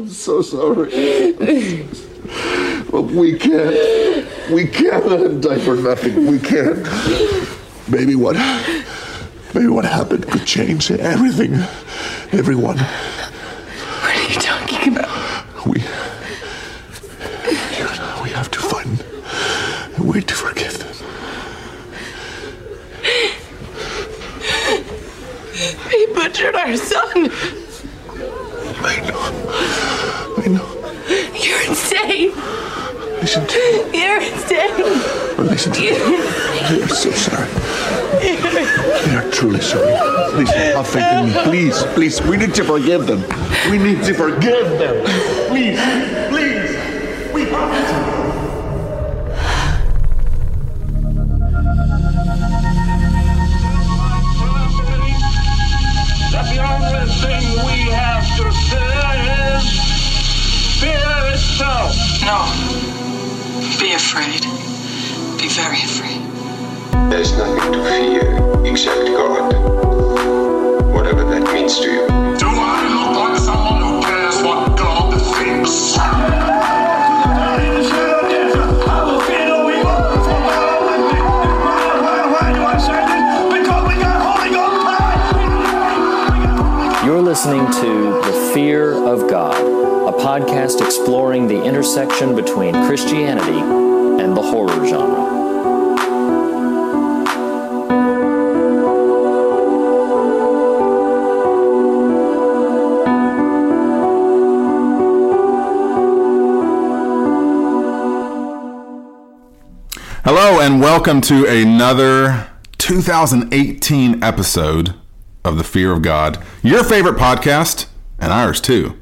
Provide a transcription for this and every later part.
I'm so sorry. but we can't. We can't let him die for nothing. We can't. Maybe what. Maybe what happened could change everything. Everyone. What are you talking about? We. We have to find a way to forgive them. He butchered our son. I know. I know. You're insane. Listen to me. You're insane. Listen to me. We are so sorry. We are truly sorry. Please have faith in me. Please, please. We need to forgive them. We need to forgive them. Please. Fear itself. No. Be afraid. Be very afraid. There's nothing to fear except God. Whatever that means to you. Do I look like someone who cares what God thinks? You're listening to The Fear of God, a podcast exploring the intersection between Christianity and the horror genre. Hello, and welcome to another 2018 episode of The Fear of God, your favorite podcast, and ours too.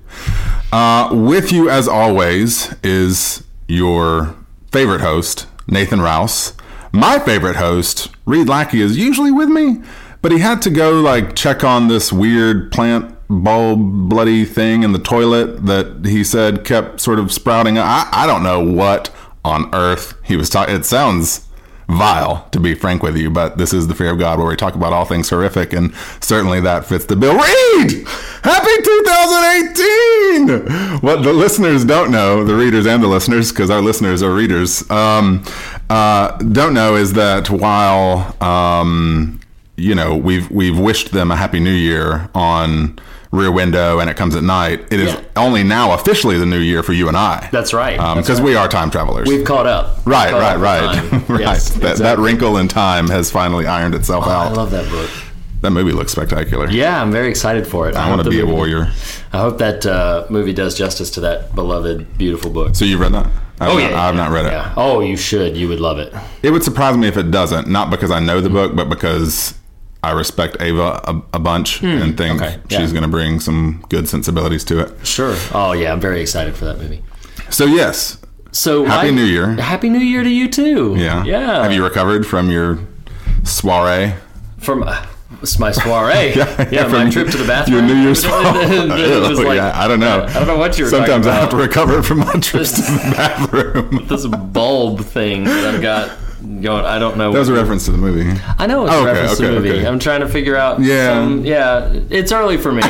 Uh, with you, as always, is your favorite host, Nathan Rouse. My favorite host, Reed Lackey, is usually with me, but he had to go like check on this weird plant bulb bloody thing in the toilet that he said kept sort of sprouting. I, I don't know what on earth he was talking. It sounds vile, to be frank with you, but this is the fear of God where we talk about all things horrific, and certainly that fits the bill. Reed! Happy 2018! What the listeners don't know, the readers and the listeners, because our listeners are readers, um, uh, don't know is that while um, you know we've we've wished them a happy new year on Rear Window and it comes at night, it is Yeah. only now officially the new year for you and I. That's right. Because right. we are time travelers. We've caught up. Right, Caught right, up right, right. Yes, that, that wrinkle in time has finally ironed itself I out. I love that book. that movie looks spectacular. Yeah, I'm very excited for it. I hope want to be a warrior. I hope that uh, movie does justice to that beloved, beautiful book. So you've read that? I've oh not, yeah, I've not read it. Oh, you should. You would love it. It would surprise me if it doesn't. Not because I know the book, but because I respect Ava a, a bunch and think Hmm. okay, yeah. she's going to bring some good sensibilities to it. Sure. Oh yeah, I'm very excited for that movie. So yes, So Happy my- New Year. Happy New Year to you too. yeah, Yeah. Have you recovered from your soiree? from uh, it's my soiree? Yeah, yeah, my trip to the bathroom. Your New Year's was- Ew, oh, like- yeah, I don't know. I don't know what you were Sometimes I have to recover from my trips to the bathroom. this bulb thing that I've got going. I don't know. That was a reference to the movie. I know it's oh, Okay, a reference to the movie. okay. I'm trying to figure out. Yeah. some- yeah. It's early for me.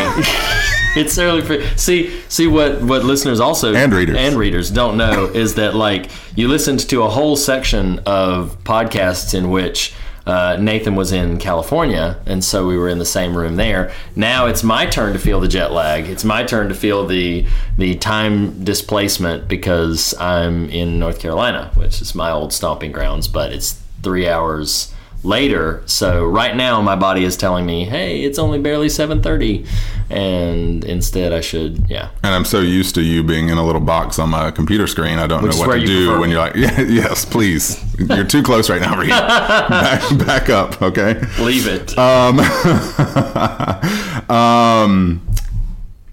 it's early for see see what what listeners also And readers. and readers don't know is that like you listened to a whole section of podcasts in which. Uh, Nathan was in California, and so we were in the same room there. Now it's my turn to feel the jet lag. It's my turn to feel the the time displacement because I'm in North Carolina, which is my old stomping grounds. But it's three hours later. So right now my body is telling me, "Hey, it's only barely 7:30." And instead I should, yeah. And I'm so used to you being in a little box on my computer screen, I don't Which know what to do when me. you're like, yeah, yes, please. You're too close right now, Reed. back, back up, okay? Leave it. Um, um,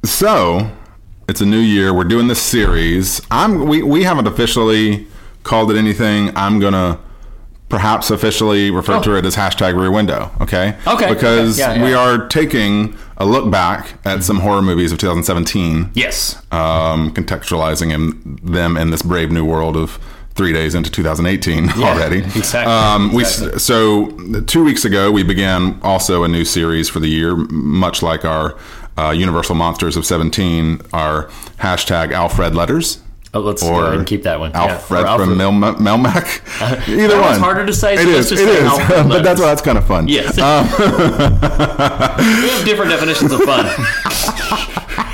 so it's a new year. We're doing this series. I'm we we haven't officially called it anything. I'm gonna perhaps officially refer to it as hashtag Rear Window. Okay. Oh. Okay, Because okay, yeah, we yeah. are taking a look back at some horror movies of 2017 yes. um, contextualizing in, them in this brave new world of three days into 2018 already. exactly, Um, we exactly. so two weeks ago we began also a new series for the year, much like our uh, Universal Monsters of 17 our hashtag Alfred Letters. Oh, let's Or and keep that one. Yeah, Alfred, from Mel- Melmac. Either that one. It's harder to say, so It is. It is. Alfred but that's why that's kind of fun. Yes. Um, we have different definitions of fun.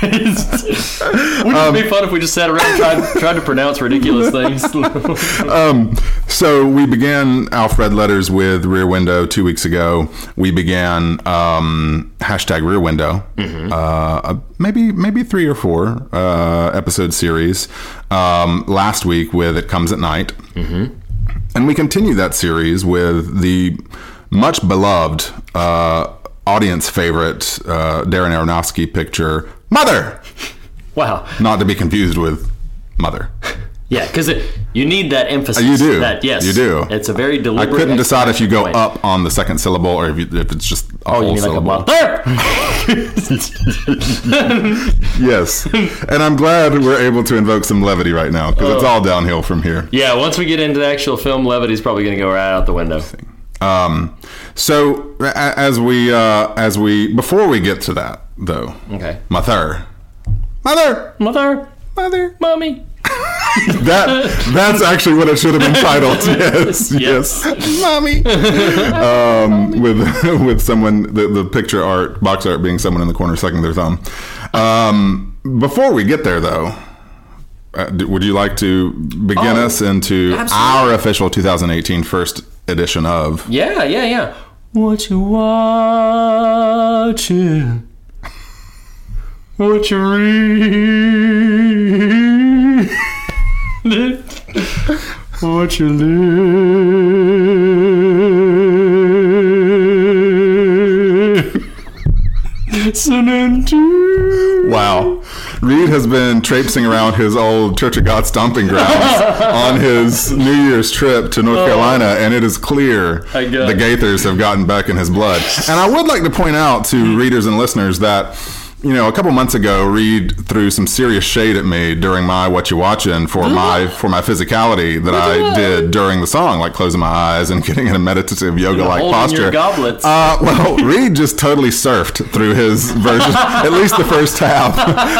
Wouldn't Um, it be fun if we just sat around and tried, tried to pronounce ridiculous things? So we began Alfred letters with Rear Window two weeks ago. We began um, hashtag Rear Window, uh, maybe maybe three or four uh, episode series um, last week with It Comes at Night, and we continue that series with the much beloved uh, audience favorite uh, Darren Aronofsky picture Mother, wow. not to be confused with Mother. Yeah, because you need that emphasis. Uh, You do. That yes, You do. It's a very I couldn't decide if you go point. up on the second syllable or if, you, if it's just a Oh, whole you mean like a syllable. mother? yes, and I'm glad we're able to invoke some levity right now because it's all downhill from here. yeah, once we get into the actual film, levity's probably going to go right out the window. Um, so as we uh, as we before we get to that though, Okay. mother, mother, Mother, mother. mommy. That that's actually what it should have been titled. Yes, Yes. yes, mommy. um, with with someone the, the picture art box art being someone in the corner sucking their thumb. Um, before we get there, though, uh, d- would you like to begin Oh, us into absolutely. our official 2018 first edition of? Yeah, yeah, yeah. What you watching? What you reading? what you listening to? Wow. Reed has been traipsing around his old Church of God stomping grounds on his New Year's trip to North oh. Carolina, and it is clear the. Gaithers have gotten back in his blood. And I would like to point out to hmm. readers and listeners that. You know, a couple months ago, Reed threw some serious shade at me during my "What You Watching" for my for my physicality that I did during the song, like closing my eyes and getting in a meditative yoga-like Holding posture. your goblets. Uh, well, Reed just totally surfed through his version, at least the first half,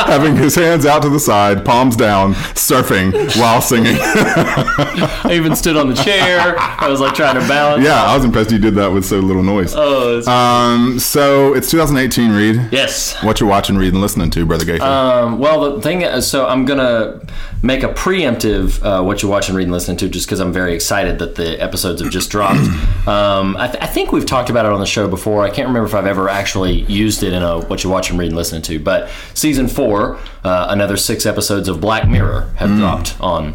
having his hands out to the side, palms down, surfing while singing. I even stood on the chair. I was like trying to balance. yeah, I was impressed you did that with so little noise. Oh, it's- Um, so it's 2018, Reed. yes. What you're watching, reading, listening to, Brother Gaither. Um, well, the thing is, so I'm gonna make a preemptive uh, what you're watching, reading, listening to, just because I'm very excited that the episodes have just dropped. um, I, th- I think we've talked about it on the show before. I can't remember if I've ever actually used it in a what you're watching, reading, listening to. But season four, uh, another six episodes of Black Mirror have dropped on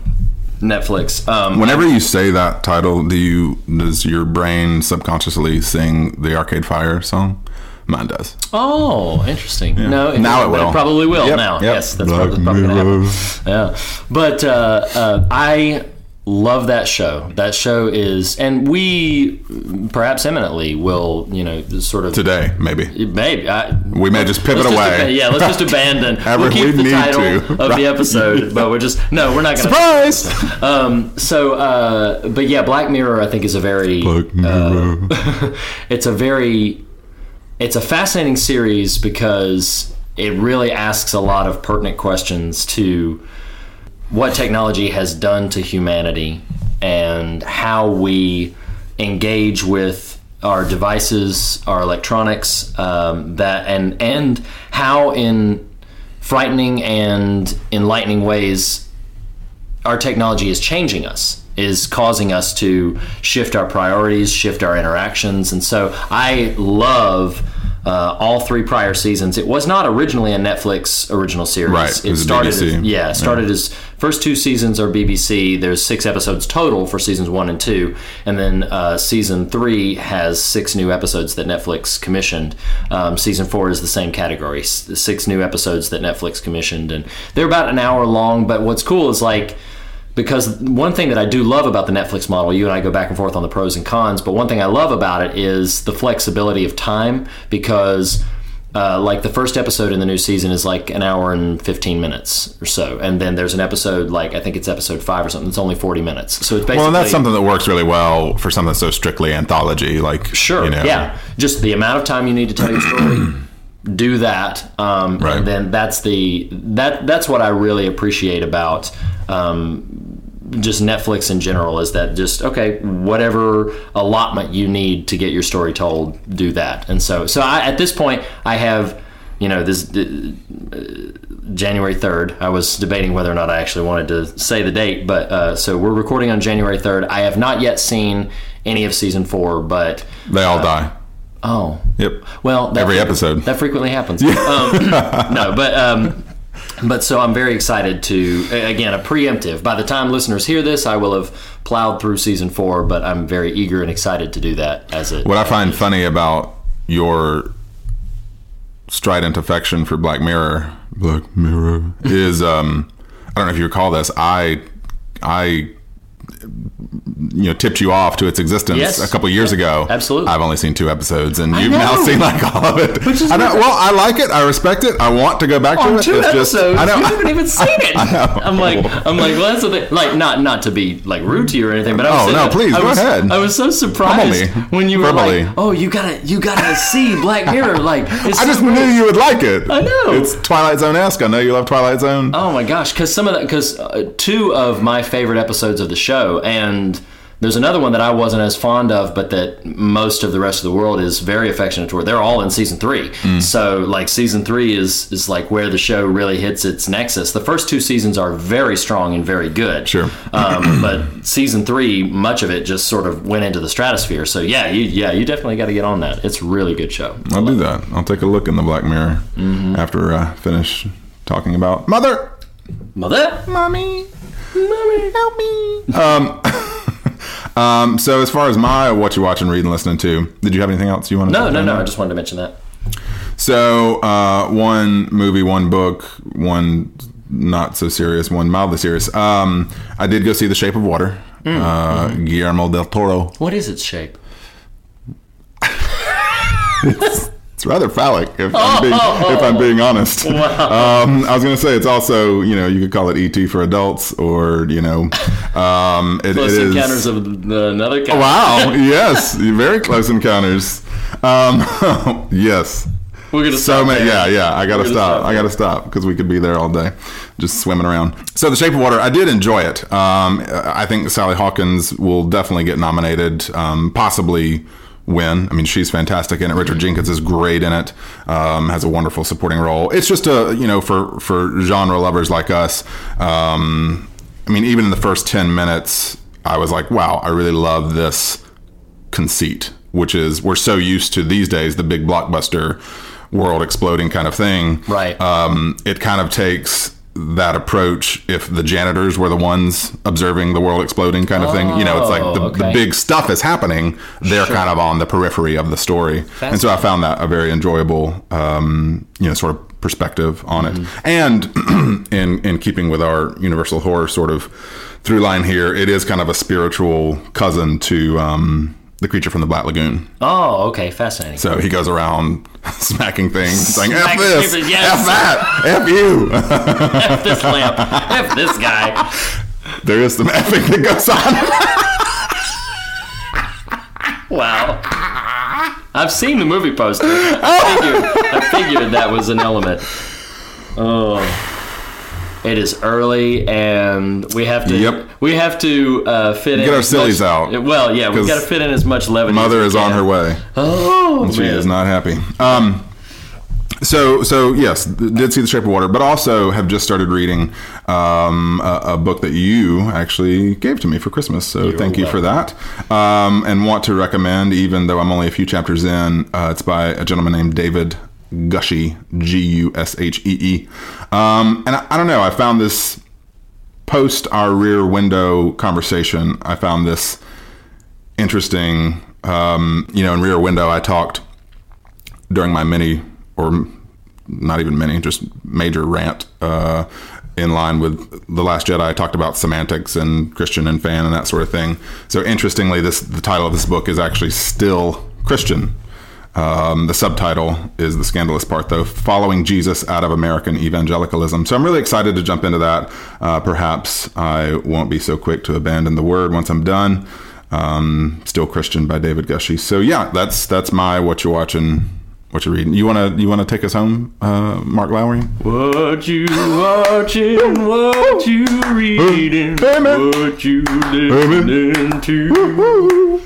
Netflix. Um, Whenever you say that title, do you does your brain subconsciously sing the Arcade Fire song? Mine does. Oh, interesting. No, Now it will. probably will Yep, now. yep. Yes, that's Black probably, probably going to happen. Yeah, but uh, uh, I love that show. That show is, and we perhaps eminently will, you know, sort of Today, maybe. Maybe I, We may just pivot let's just away. yeah, let's just abandon. We'll keep we the need title to. of the episode, but we're just no, we're not going to. Surprise! Um, so, uh, but yeah, Black Mirror, I think, is a very, Black Mirror. uh, it's a very, it's a fascinating series because it really asks a lot of pertinent questions to what technology has done to humanity and how we engage with our devices, our electronics, um, that and and how in frightening and enlightening ways our technology is changing us is causing us to shift our priorities shift our interactions and so i love uh, all three prior seasons. It was not originally a Netflix original series. Right, it It started, BBC. as, yeah, it started as first two seasons are BBC. There's six episodes total for seasons one and two, and then uh, season three has six new episodes that Netflix commissioned. Um, season four is the same category, six new episodes that Netflix commissioned, and they're about an hour long. But what's cool is like because one thing that I do love about the Netflix model, you and I go back and forth on the pros and cons, but one thing I love about it is the flexibility of time because. Uh, like the first episode in the new season is like an hour and 15 minutes or so and then there's an episode like i think it's episode five or something it's only 40 minutes so it's basically Well, and that's something that works really well for something so strictly anthology, like Sure. you know, Yeah. Just the amount of time you need to tell your story. Do that, um, Right. and then that's the that that's what I really appreciate about. Um, just Netflix in general is that just okay, whatever allotment you need to get your story told, do that. And so, so I, at this point, I have, you know, this January 3rd. I was debating whether or not I actually wanted to say the date, but uh, so we're recording on January 3rd. I have not yet seen any of season four, but They all die. Oh, Yep. well, that Every episode. that frequently happens. Um, no, but um, but so I'm very excited to again a preemptive. By the time listeners hear this, I will have plowed through season four, but I'm very eager and excited to do that as it. What I find funny about your strident affection for Black Mirror, Black Mirror, is um, I don't know if you recall this. I I you know tipped you off to its existence Yes. a couple years ago. Absolutely. I've only seen two episodes, and you've now seen like all of it. Which is I know, well, I like it. I respect it. I want to go back to it. two It's just- episodes, I know. you haven't even seen it. I know. I'm like, I'm like, well, that's the thing. Like, not not to be like rude to you or anything, but I was Oh, no, please, I go was, ahead. I was so surprised when you were Verbally. like, oh, you gotta, you gotta see Black Mirror. Like, it's I so just great. knew you would like it. I know. It's Twilight Zone esque. I know you love Twilight Zone. Oh my gosh, because some of that, because uh, two of my favorite episodes of the show, and there's another one that I wasn't as fond of, but that most of the rest of the world is very affectionate toward. They're all in season three, Mm. so like season three is is like where the show really hits its nexus. The first two seasons are very strong and very good, Sure. um, but season three, much of it just sort of went into the stratosphere. So yeah, you yeah you definitely got to get on that. It's a really good show. I'll do that. I'll take a look in the Black Mirror Mm-hmm. after I finish talking about Mother. Mother, Mommy. Mommy, help me. Um, um, so as far as my what you watching, reading, listening to, did you have anything else you want to? no, no, no. I just wanted to mention that. So uh, one movie, one book, one not so serious, one mildly serious. Um, I did go see The Shape of Water. Mm. Uh, Guillermo del Toro. What is its shape? It's rather phallic, if, I'm, being, if I'm being honest. Um, I was going to say it's also, you know, you could call it ET for adults, or you know, um, it, it Close is. encounters of the, another kind. Wow! yes, very close encounters. Um, yes. We're gonna so stop many. Yeah, yeah. I gotta stop. stop I gotta stop because we could be there all day, just swimming around. So, The Shape of Water. I did enjoy it. Um, I think Sally Hawkins will definitely get nominated, um, possibly win. I mean, she's fantastic in it. Richard Jenkins is great in it. Um, has a wonderful supporting role. It's just a you know for for genre lovers like us. Um, I mean, even in the first ten minutes, I was like, wow, I really love this conceit, which is we're so used to these days the big blockbuster world exploding kind of thing. Right. Um, it kind of takes that approach if the janitors were the ones observing the world exploding kind of thing. You know, it's like the, Oh, the big stuff is happening. They're kind of on the periphery of the story. And so I found that a very enjoyable, um, you know, sort of perspective on it. Mm-hmm. And in, in keeping with our universal horror sort of through line here, it is kind of a spiritual cousin to, um, the creature from the Black Lagoon. Oh, okay, fascinating. So he goes around smacking things, saying "F this, people, yes. F that, F you." F this lamp, F this guy. there is some effing that goes on. Wow. I've seen the movie poster. I figured, I figured that was an element. Oh. It is early, and we have to. Yep. We have to uh, fit in. Get our sillies much- out, Well, yeah, we've got to fit in as much levity. Mother is on her way. Oh, She man. is not happy. Um, so so yes, did see the Shape of Water, but also have just started reading um, a, a book that you actually gave to me for Christmas. So thank you for that, um, and want to recommend, even though I'm only a few chapters in. Uh, it's by a gentleman named David Gushee, G U S H E E, um, and I, I don't know. I found this post our Rear Window conversation. I found this interesting. Um, you know, in Rear Window, I talked during my mini or not even mini, just major rant uh, in line with the Last Jedi. I talked about semantics and Christian and fan and that sort of thing. So interestingly, this the title of this book is actually still Christian. Um, the subtitle is the scandalous part, though, following Jesus out of American evangelicalism. So I'm really excited to jump into that. Uh, perhaps I won't be so quick to abandon the word once I'm done. Um, Still Christian by David Gushee. So yeah, that's that's my what you're watching what you're reading. You wanna you wanna take us home, uh, Mark Lowry? What you watching? What you reading? What you listening to?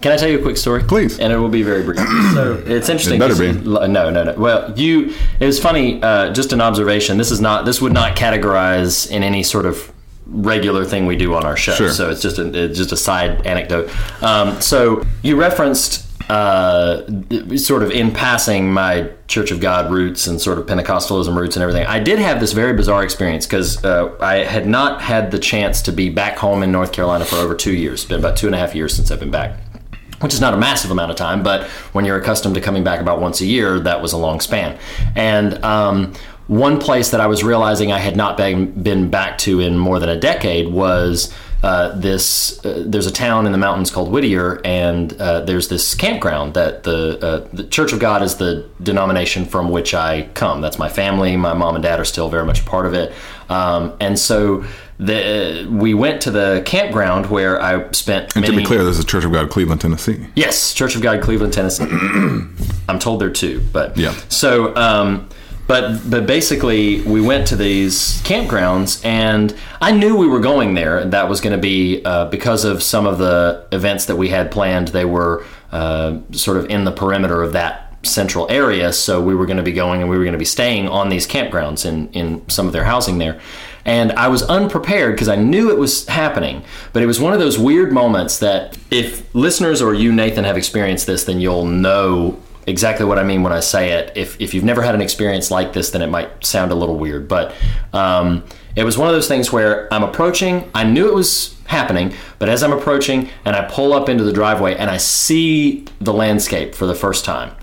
Can I tell you a quick story? Please. And it will be very brief. so it's interesting. It better be. No, no, no. Well, you. It was funny. Uh, just an observation. This is not. This would not categorize in any sort of regular thing we do on our show. Sure. So it's just a it's just a side anecdote. Um, so you referenced. Uh, sort of in passing my Church of God roots and sort of Pentecostalism roots and everything, I did have this very bizarre experience because uh, I had not had the chance to be back home in North Carolina for over two years. It's been about two and a half years since I've been back which is not a massive amount of time, but when you're accustomed to coming back about once a year, that was a long span. And um, one place that I was realizing I had not been, been back to in more than a decade was uh, this. Uh, there's a town in the mountains called Whittier, and uh, there's this campground that the uh, the Church of God is the denomination from which I come. That's my family. My mom and dad are still very much part of it, um, and so. The, we went to the campground where I spent. And many, to be clear, this is Church of God, Cleveland, Tennessee. Yes, Church of God, Cleveland, Tennessee. I'm told there too, but Yeah. So, um, but but basically, we went to these campgrounds, and I knew we were going there. That was going to be uh, because of some of the events that we had planned. They were uh, sort of in the perimeter of that central area, so we were going to be going and we were going to be staying on these campgrounds in in some of their housing there. And I was unprepared because I knew it was happening, but it was one of those weird moments that if listeners or you, Nathan, have experienced this, then you'll know exactly what I mean when I say it. If, if you've never had an experience like this, then it might sound a little weird. But um, it was one of those things where I'm approaching, I knew it was happening, but as I'm approaching and I pull up into the driveway and I see the landscape for the first time,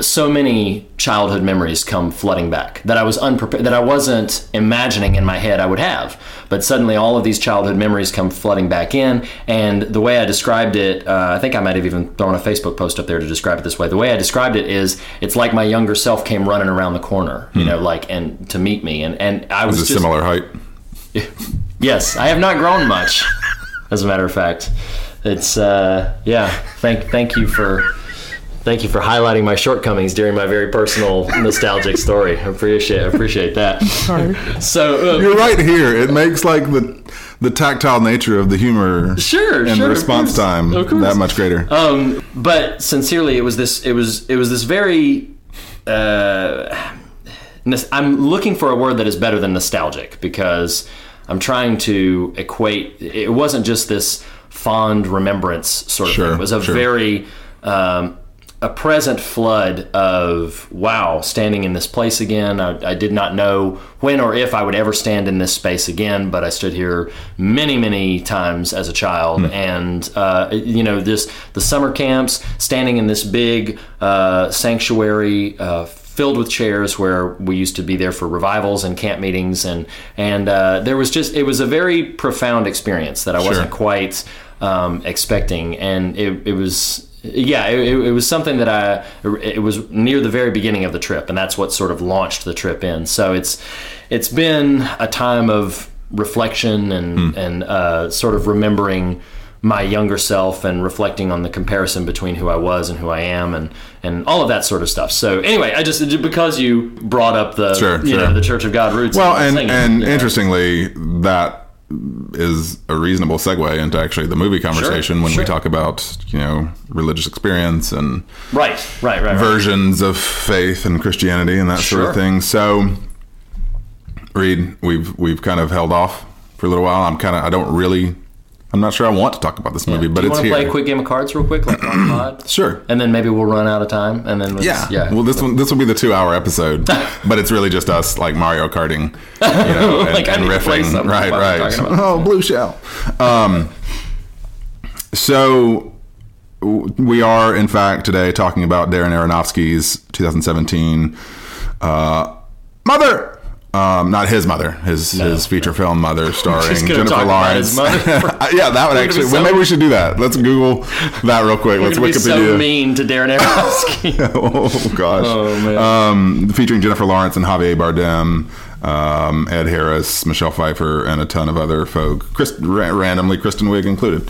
so many childhood memories come flooding back that I was unprepared, that I wasn't imagining in my head I would have. But suddenly, all of these childhood memories come flooding back in, and the way I described it, uh, I think I might have even thrown a Facebook post up there to describe it this way. The way I described it is, it's like my younger self came running around the corner, you know, like and to meet me, and and I was Is it just similar height? Yes, I have not grown much. As a matter of fact, it's uh, yeah. Thank thank you for thank you for highlighting my shortcomings during my very personal nostalgic story. I appreciate I appreciate that. So uh, You're right here. It makes like the the tactile nature of the humor Sure, and sure, the response course. time Of that much greater. Um, but sincerely, it was this. It was. It was this very. Uh, I'm looking for a word that is better than nostalgic because I'm trying to equate. It wasn't just this fond remembrance sort of Sure, thing. It was a sure. very um, a present flood of wow, standing in this place again. I, I did not know when or if I would ever stand in this space again, but I stood here many, many times as a child, and uh, you know, this the summer camps, standing in this big uh, sanctuary. Uh, filled with chairs where we used to be there for revivals and camp meetings and and uh, there was just it was a very profound experience that I wasn't quite um, expecting and it, it was yeah it, it was something that I it was near the very beginning of the trip and that's what sort of launched the trip in so it's it's been a time of reflection and and uh, sort of remembering my younger self and reflecting on the comparison between who I was and who I am and and all of that sort of stuff. So anyway, I just because you brought up the Sure, you sure. know the Church of God roots. Well, and and you interestingly, that is a reasonable segue into actually the movie conversation when sure. we talk about you know religious experience and right, right, right, right. versions of faith and Christianity and that sort of thing. So, Reed, we've we've kind of held off for a little while. I'm kind of I don't really. I'm not sure I want to talk about this movie, but Do you it's want to here. play a quick game of cards real quick, like on pod? Sure. And then maybe we'll run out of time, and then Yeah. yeah. Well, this one this will be the two hour episode, but it's really just us like Mario Karting, you know, and, Like, and need to play riffing. Right, right. Oh, blue shell. Um, so we are in fact today talking about Darren Aronofsky's 2017 uh, Mother. Um, not his mother, his his feature film Mother, starring Jennifer Lawrence. his mother for- yeah, that would actually. so- well, maybe we should do that. Let's Google that real quick. Let's gonna be Wikipedia. so mean to Darren Aronofsky. oh gosh. Oh, man. Um, featuring Jennifer Lawrence and Javier Bardem, um, Ed Harris, Michelle Pfeiffer, and a ton of other folk. Chris, ra- randomly, Kristen Wiig included.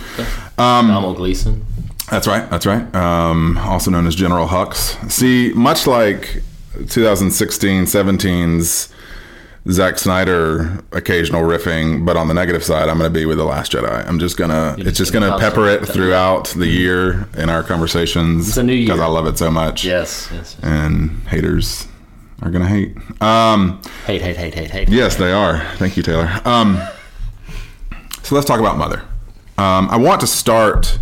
Um, Donald Gleeson. That's right. That's right. Um, also known as General Hux. See, much like 2016 17's Zack Snyder occasional riffing, but on the negative side, I'm going to be with The Last Jedi. I'm just going to, it's just gonna pepper it throughout the year in our conversations. It's a new year. Because I love it so much. Yes, yes. And haters are going to hate. Um, Hate, hate, hate, hate, hate. Yes, they are. Thank you, Taylor. Um, so let's talk about Mother. Um, I want to start.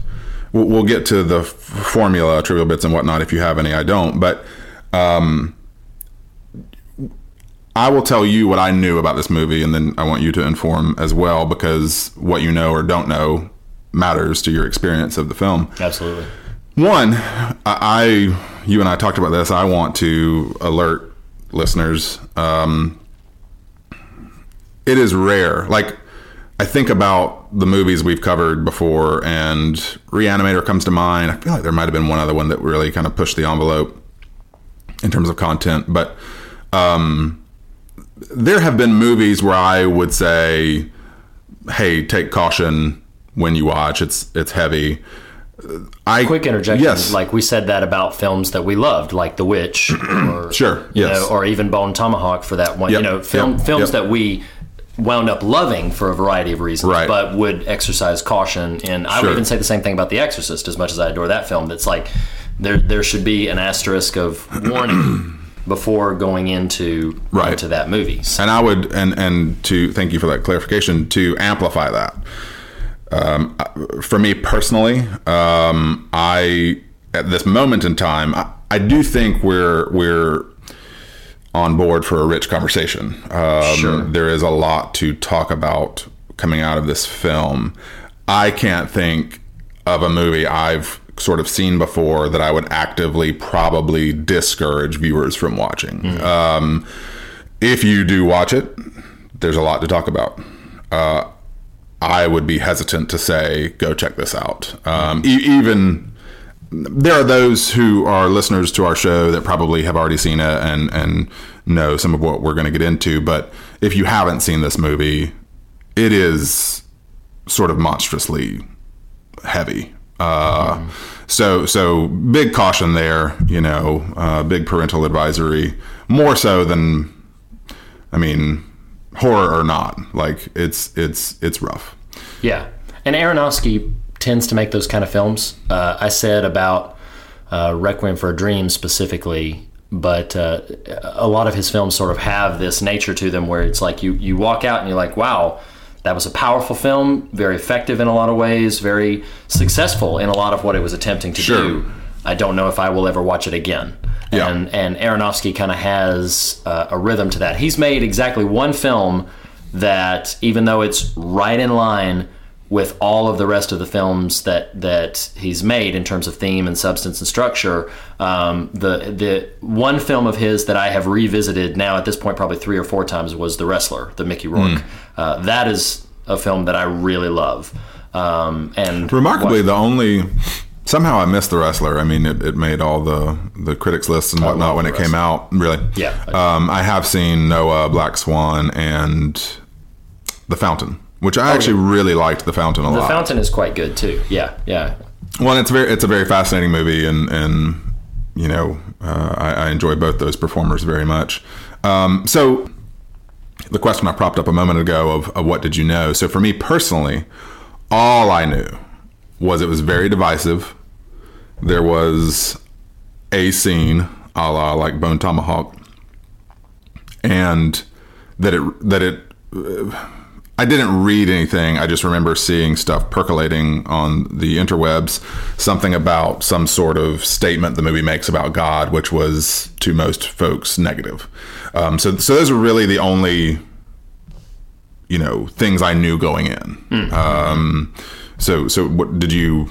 We'll, we'll get to the f- formula, trivial bits, and whatnot. If you have any, I don't. But um, I will tell you what I knew about this movie, and then I want you to inform as well, because what you know or don't know matters to your experience of the film. Absolutely. One, I, I you and I talked about this. I want to alert listeners. Um, it is rare. Like I think about the movies we've covered before, and Reanimator comes to mind. I feel like there might have been one other one that really kind of pushed the envelope in terms of content, but um, there have been movies where I would say, "Hey, take caution when you watch. It's it's heavy." Uh, I Quick interjection. Yes, Like we said that about films that we loved, like The Witch, or Sure, yes. know, or even Bone Tomahawk for that one. Yep, You know, film yep, films yep. that we wound up loving for a variety of reasons, Right. but would exercise caution. And I would even say the same thing about The Exorcist, as much as I adore that film. That's like there there should be an asterisk of warning before going into Right. into that movie. So- and I would and and to thank you for that clarification to amplify that. Um, for me personally, um, I at this moment in time, I, I do think we're we're on board for a rich conversation. Um, Sure. There is a lot to talk about coming out of this film. I can't think of a movie I've sort of seen before that I would actively probably discourage viewers from watching. Um, if you do watch it, there's a lot to talk about. Uh, I would be hesitant to say, go check this out. Um, e- even there are those who are listeners to our show that probably have already seen it and, and know some of what we're going to get into. But if you haven't seen this movie, it is sort of monstrously heavy. Uh, So, so big caution there. You know, uh, big parental advisory. More so than, I mean, horror or not. Like it's it's it's rough. Yeah, and Aronofsky tends to make those kind of films. Uh, I said about uh, Requiem for a Dream specifically, but uh, a lot of his films sort of have this nature to them where it's like you you walk out and you're like, wow. That was a powerful film, very effective in a lot of ways, very successful in a lot of what it was attempting to Sure. do. I don't know if I will ever watch it again. Yeah. And and Aronofsky kind of has uh, a rhythm to that. He's made exactly one film that, even though it's right in line with all of the rest of the films that that he's made in terms of theme and substance and structure, um, the the one film of his that I have revisited now at this point probably three or four times was The Wrestler, the Mickey Rourke. Uh, that is a film that I really love. Um, and Remarkably, the only somehow I missed the wrestler. I mean, it, it made all the the critics lists and whatnot when it came out. Really, Yeah, I. Um, I have seen Noah, Black Swan, and The Fountain, which I actually really liked. The Fountain a Oh, The lot. Fountain is quite good too. Yeah, yeah. Well, it's very it's a very fascinating movie, and and you know uh, I, I enjoy both those performers very much. Um, so the question I propped up a moment ago of, of what did you know? So for me personally, all I knew was it was very divisive. There was a scene a la like Bone Tomahawk, and that it that it I didn't read anything. I just remember seeing stuff percolating on the interwebs, something about some sort of statement the movie makes about God, which was to most folks negative. Um, so, so those were really the only, you know, things I knew going in. Um, so, so what did you?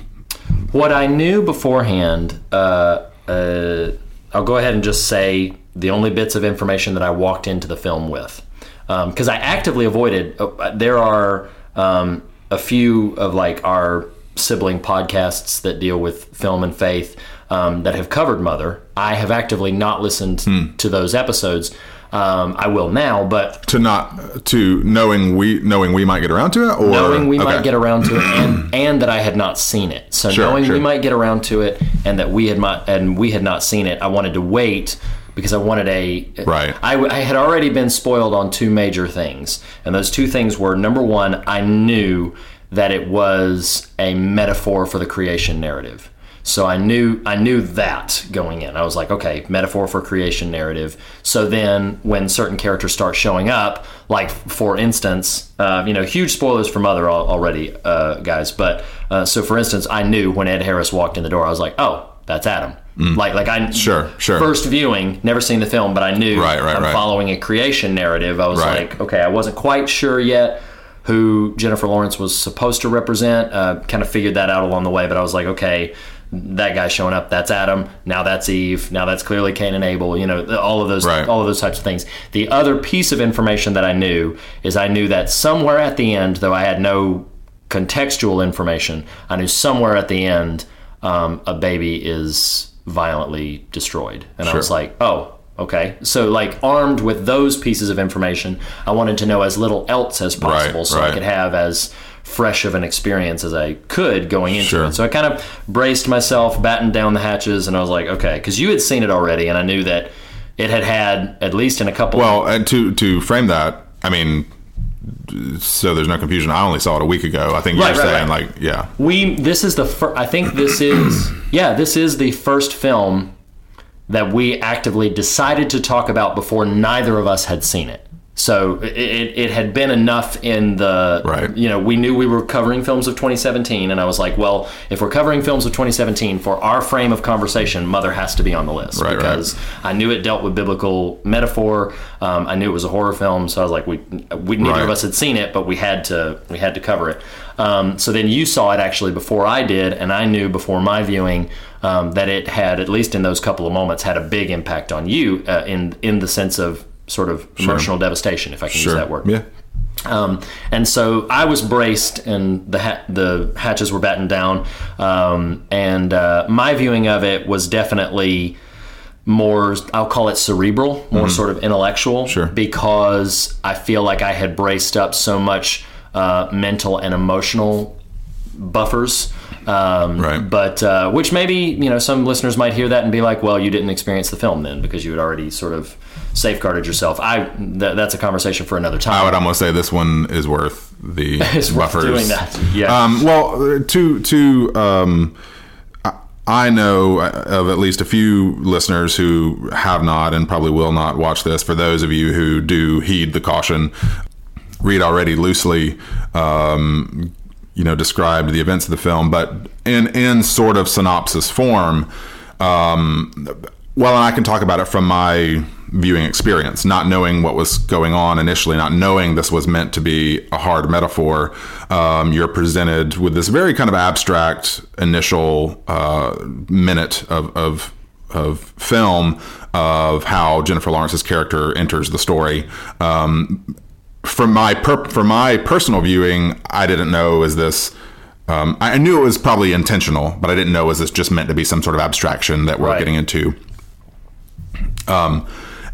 What I knew beforehand, uh, uh, I'll go ahead and just say the only bits of information that I walked into the film with. Because I actively avoided, uh, there are um, a few of like our sibling podcasts that deal with film and faith um, that have covered Mother. I have actively not listened to those episodes Um, I will now, but to not to knowing we knowing we might get around to it, or knowing we might get around to it, and and that I had not seen it. So Sure, knowing sure. we might get around to it, and that we had not and we had not seen it, I wanted to wait because I wanted a Right. I, I had already been spoiled on two major things, and those two things were number one, I knew that it was a metaphor for the creation narrative. So I knew I knew that going in. I was like, okay, metaphor for creation narrative. So then, when certain characters start showing up, like for instance, uh, you know, huge spoilers for Mother already, uh, guys. But uh, so for instance, I knew when Ed Harris walked in the door, I was like, oh, that's Adam. Like, like I Mm. Sure, sure. First viewing, never seen the film, but I knew Right, right, I'm right. following a creation narrative. I was like, okay, I wasn't quite sure yet who Jennifer Lawrence was supposed to represent. Uh, kind of figured that out along the way, but I was like, okay, that guy showing up, that's Adam. Now that's Eve. Now that's clearly Cain and Abel. You know, all of those, all of those types of things. The other piece of information that I knew is I knew that somewhere at the end, though I had no contextual information, I knew somewhere at the end, um, a baby is violently destroyed, and I was like, oh. Okay, so like armed with those pieces of information, I wanted to know as little else as possible, Right, so I could have as fresh of an experience as I could going into Sure. it. So I kind of braced myself, battened down the hatches, and I was like, okay, because you had seen it already, and I knew that it had had at least in a couple. Well, and to to frame that, I mean, so there's no confusion. I only saw it a week ago. I think Right, you're right, saying right. like, yeah, we this is the fir- I think this is yeah this is the first film that we actively decided to talk about before neither of us had seen it. So it, it, it had been enough in the Right. you know we knew we were covering films of 2017 and I was like well if we're covering films of 2017 for our frame of conversation Mother has to be on the list Right, right. because I knew it dealt with biblical metaphor um, I knew it was a horror film so I was like we we neither Right. of us had seen it but we had to we had to cover it um, so then you saw it actually before I did and I knew before my viewing um, that it had at least in those couple of moments had a big impact on you uh, in in the sense of sort of emotional devastation if I can sure, use that word yeah, um, and so I was braced, and the ha- the hatches were battened down. Um, and uh, my viewing of it was definitely more, I'll call it cerebral, more sort of intellectual, Mm-hmm. Sure. because I feel like I had braced up so much uh, mental and emotional buffers. Um, Right. But uh, which maybe you know some listeners might hear that and be like, well, you didn't experience the film then because you had already sort of safeguarded yourself. I th- that's a conversation for another time. I would almost say this one is worth the It's worth doing that. Yeah. Um, well, to to um, I- I know of at least a few listeners who have not and probably will not watch this. For those of you who do heed the caution, Reed already loosely. Um, you know, described the events of the film, but in in sort of synopsis form. Um, well, and I can talk about it from my viewing experience, not knowing what was going on initially, not knowing this was meant to be a hard metaphor. Um, you're presented with this very kind of abstract initial uh, minute of, of of film of how Jennifer Lawrence's character enters the story. Um, from my per- for my personal viewing, I didn't know is this. Um, I knew it was probably intentional, but I didn't know was this just meant to be some sort of abstraction that we're Right. getting into. Um,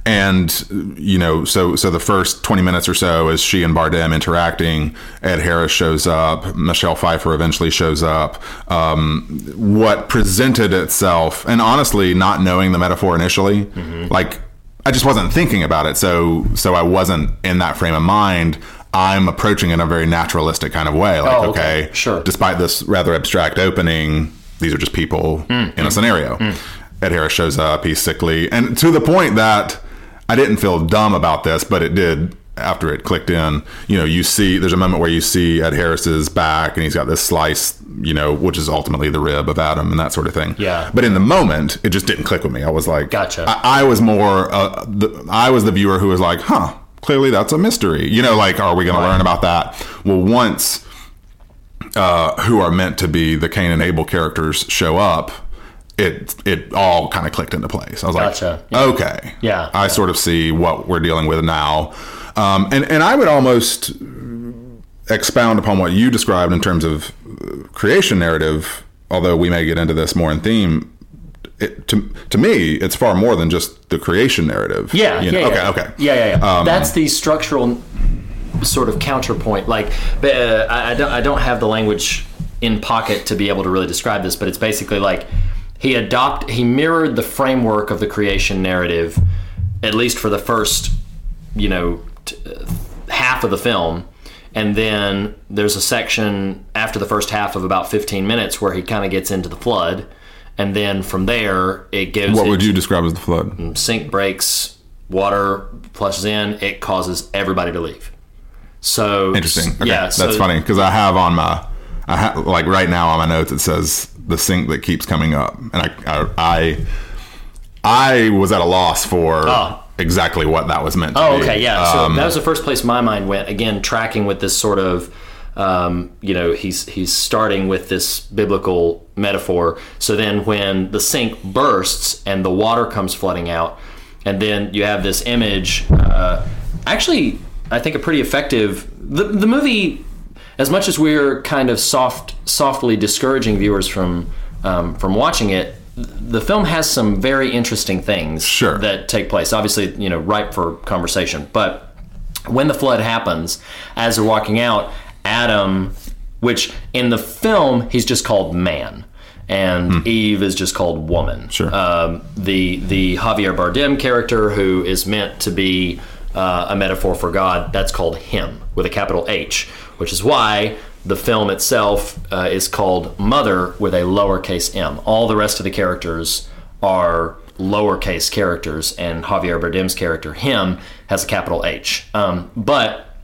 and you know, so so the first twenty minutes or so is she and Bardem interacting. Ed Harris shows up. Michelle Pfeiffer eventually shows up. Um, what presented itself, and honestly, not knowing the metaphor initially, like I just wasn't thinking about it. So so I wasn't in that frame of mind. I'm approaching it in a very naturalistic kind of way. Like, Oh, okay. okay, Sure. Despite this rather abstract opening, these are just people Mm, in a scenario. Ed Harris shows up. He's sickly, and to the point that I didn't feel dumb about this, but it did after it clicked in. You know, you see, there's a moment where you see Ed Harris's back, and he's got this slice, you know, which is ultimately the rib of Adam, and that sort of thing. Yeah. But in the moment, it just didn't click with me. I was like, Gotcha. I, I was more, uh, the, I was the viewer who was like, huh. Clearly, that's a mystery. You know, like, are we going to learn about that? Well, once uh, who are meant to be the Cain and Abel characters show up, it it all kind of clicked into place. I was Gotcha. like, okay, Yeah. I sort of see what we're dealing with now, um, and and I would almost expound upon what you described in terms of uh, creation narrative. Although we may get into this more in theme, it, to to me, it's far more than just the creation narrative. Yeah, You know? yeah. okay, okay. Yeah, yeah, yeah. Um, That's the structural sort of counterpoint. Like, uh, I, I don't, I don't have the language in pocket to be able to really describe this, but it's basically like he adopt, he mirrored the framework of the creation narrative, at least for the first, you know, t- uh, half of the film. And then there's a section after the first half of about 15 minutes where he kind of gets into the flood. And then from there, it goes. What would you describe as the flood? sink breaks, water flushes in, it causes everybody to leave. So Interesting. Okay. yeah, so, that's funny because I have on my, I ha- like right now on my notes it says the sink that keeps coming up, and I, I, I, I was at a loss for Oh. exactly what that was meant to Oh, be. okay, yeah. So Um, that was the first place my mind went. Again, tracking with this sort of, um, you know, he's he's starting with this biblical metaphor. So then, when the sink bursts and the water comes flooding out, and then you have this image. Uh, actually, I think a pretty effective. The the movie, as much as we're kind of soft, softly discouraging viewers from um, from watching it. The film has some very interesting things Sure. that take place. Obviously, you know, ripe for conversation. But when the flood happens, as they're walking out, Adam, which in the film he's just called man, and Eve is just called woman. Sure. Um, the the Javier Bardem character, who is meant to be uh, a metaphor for God, that's called him with a capital H, which is why the film itself uh, is called Mother with a lowercase m. All the rest of the characters are lowercase characters, and Javier Bardem's character, him, has a capital H. Um, but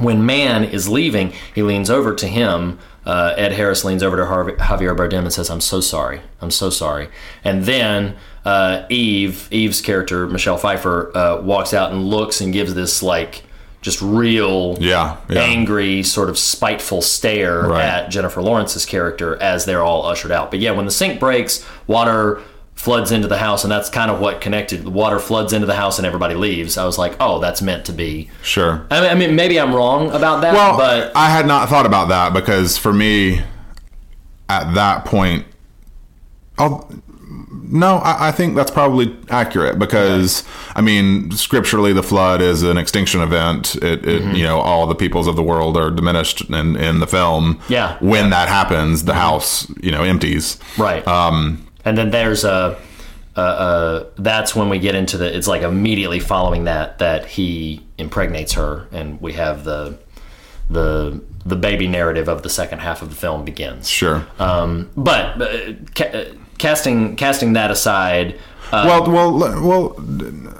when man is leaving, he leans over to him. Uh, Ed Harris leans over to Harv- Javier Bardem and says, "I'm so sorry. I'm so sorry." And then uh, Eve, Eve's character, Michelle Pfeiffer, uh, walks out and looks and gives this like just real, Yeah, yeah. angry, sort of spiteful stare Right. at Jennifer Lawrence's character as they're all ushered out. But yeah, when the sink breaks, water floods into the house, and that's kind of what connected. The water floods into the house, and everybody leaves. I was like, oh, that's meant to be. Sure. I mean, I mean maybe I'm wrong about that, Well, but I had not thought about that because for me, at that point, I'll, no, I, I think that's probably accurate because I mean, scripturally, the flood is an extinction event. It, it Mm-hmm. you know, all the peoples of the world are diminished in in the film. Yeah. when that happens, the house you know empties. right. Um, and then there's a, a, a. That's when we get into the. It's like immediately following that that he impregnates her, and we have the the the baby narrative of the second half of the film begins. Sure. Um, but uh, ca- uh, casting casting that aside, uh, well, well, well.